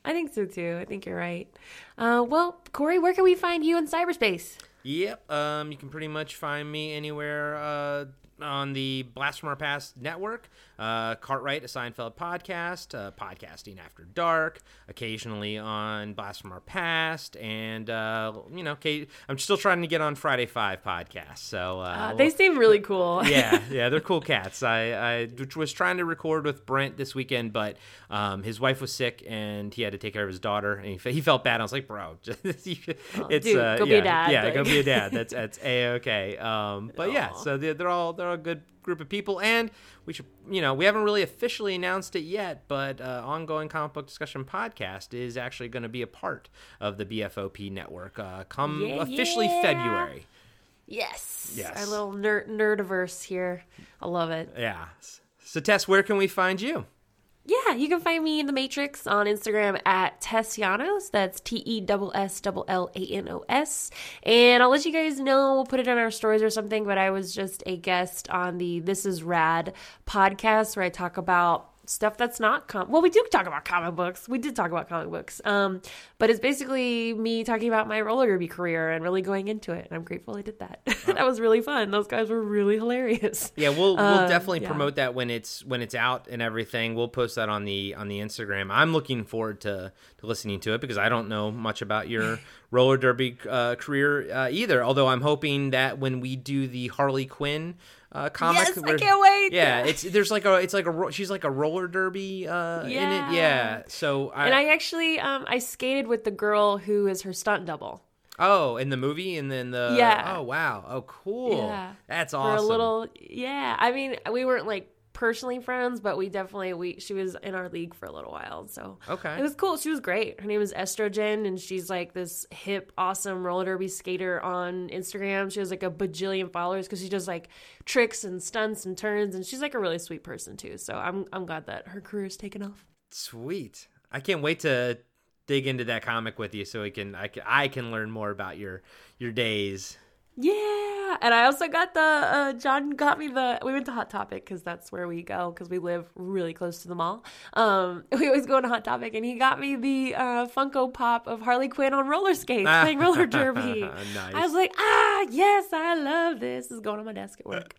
I think so too. I think you're right. Uh, well, Corey, where can we find you in cyberspace? Yep. Um, you can pretty much find me anywhere uh, on the Blast from Our Past network. Uh, Cartwright, a Seinfeld podcast, uh, podcasting after dark, occasionally on Blast from Our Past, and uh, you know, Kate, I'm still trying to get on Friday Five podcast. So uh, we'll- they seem really cool. yeah, yeah, they're cool cats. I, I was trying to record with Brent this weekend, but um, his wife was sick and he had to take care of his daughter, and he, he felt bad. I was like, bro, just, it's dude, uh, go be a dad, Yeah, like- go be a dad. That's that's a okay. Um, but yeah, so they're, they're all they're all good group of people, and we should you know we haven't really officially announced it yet, but uh, ongoing comic book discussion podcast is actually going to be a part of the BFOP network. Uh, come Yeah, officially yeah. February. Yes. Yes. Our little nerd nerdiverse here. I love it. Yeah. So Tess, where can we find you? Yeah, you can find me in the Matrix on Instagram at Tesslanos. That's T E S S L A N O S. And I'll let you guys know. We'll put it on our stories or something. But I was just a guest on the This Is Rad podcast where I talk about stuff that's not com well we do talk about comic books we did talk about comic books um but it's basically me talking about my roller derby career and really going into it and i'm grateful i did that that was really fun those guys were really hilarious Yeah, we'll we'll Uh, definitely yeah. promote that when it's when it's out and everything. We'll post that on the on the Instagram. I'm looking forward to to listening to it because I don't know much about your roller derby uh, career uh, either. Although I'm hoping that when we do the Harley Quinn uh, comic, Yes, I where- can't wait. Yeah, it's there's like a it's like a she's like a roller derby uh, in it. Yeah. Yeah, so I, and i actually um i skated with the girl who is her stunt double oh in the movie and then the Yeah. oh wow oh cool Yeah. that's for awesome a little yeah i mean we weren't like personally friends but we definitely we she was in our league for a little while so Okay. it was cool she was great her name is estrogen and she's like this hip awesome roller derby skater on instagram she has like a bajillion followers because she does like tricks and stunts and turns and she's like a really sweet person too so i'm i'm glad that her career's taken off Sweet. I can't wait to dig into that comic with you so we can I can, I can learn more about your your days. Yeah, and I also got the uh, John got me the. We went to Hot Topic because that's where we go because we live really close to the mall. Um, we always go to Hot Topic, and he got me the uh, Funko Pop of Harley Quinn on roller skates playing roller derby. Nice. I was like, ah, yes, I love this. This is going on my desk at work.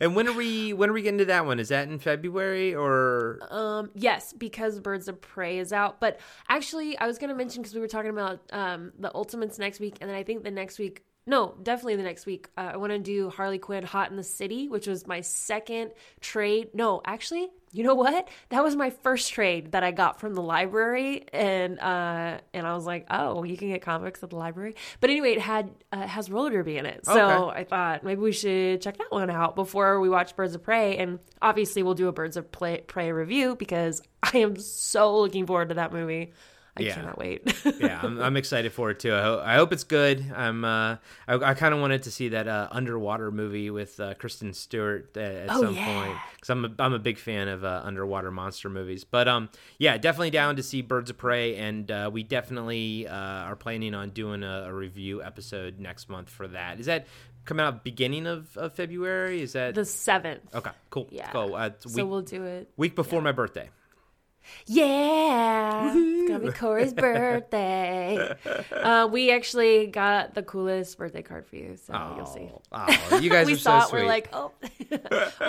And when are we when are we getting to that one? Is that in February or Um, yes, because Birds of Prey is out. But actually, I was going to mention because we were talking about um, the Ultimates next week, and then I think the next week, no, definitely the next week, uh, I want to do Harley Quinn Hot in the City, which was my second trade. No, actually, you know what? That was my first trade that I got from the library, and uh, and I was like, oh, you can get comics at the library. But anyway, it had uh, has roller derby in it, so Okay. I thought maybe we should check that one out before we watch Birds of Prey. And obviously, we'll do a Birds of Prey, Prey review because I am so looking forward to that movie. I Yeah. cannot wait. yeah, I'm, I'm excited for it too. I, ho- I hope it's good. I'm uh, I, I kind of wanted to see that uh, underwater movie with uh, Kristen Stewart at, at Oh, some yeah. point because I'm a, I'm a big fan of uh, underwater monster movies. But um, yeah, definitely down to see Birds of Prey, and uh, we definitely uh, are planning on doing a, a review episode next month for that. Is that coming out beginning of, of February? Is that the seventh. okay? Cool. Yeah. Cool. Uh, it's So we'll do it. week before my birthday. Yeah, it's gonna be Corey's birthday. Uh, we actually got the coolest birthday card for you, so you'll see. Oh, you guys we are saw so it. sweet. We're like, oh,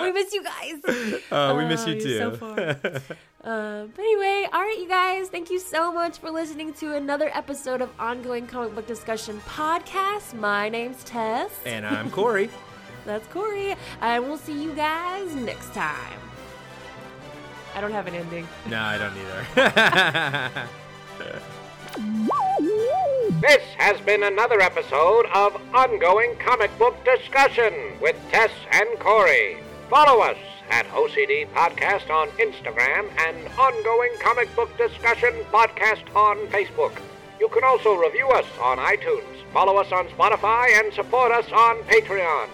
we miss you guys. oh, we miss Oh, you too. so far. Uh, but anyway, all right, you guys, thank you so much for listening to another episode of Ongoing Comic Book Discussion Podcast. My name's Tess. and I'm Corey. That's Corey. And we'll see you guys next time. I don't have an ending. No, I don't either. This has been another episode of Ongoing Comic Book Discussion with Tess and Corey. Follow us at OCD Podcast on Instagram and Ongoing Comic Book Discussion Podcast on Facebook. You can also review us on iTunes, follow us on Spotify, and support us on Patreon.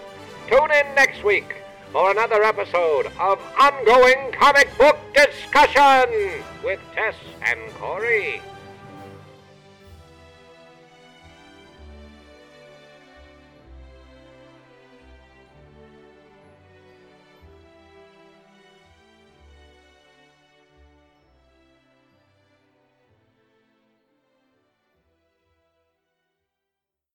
Tune in next week for another episode of Ongoing Comic Book Discussion with Tess and Corey.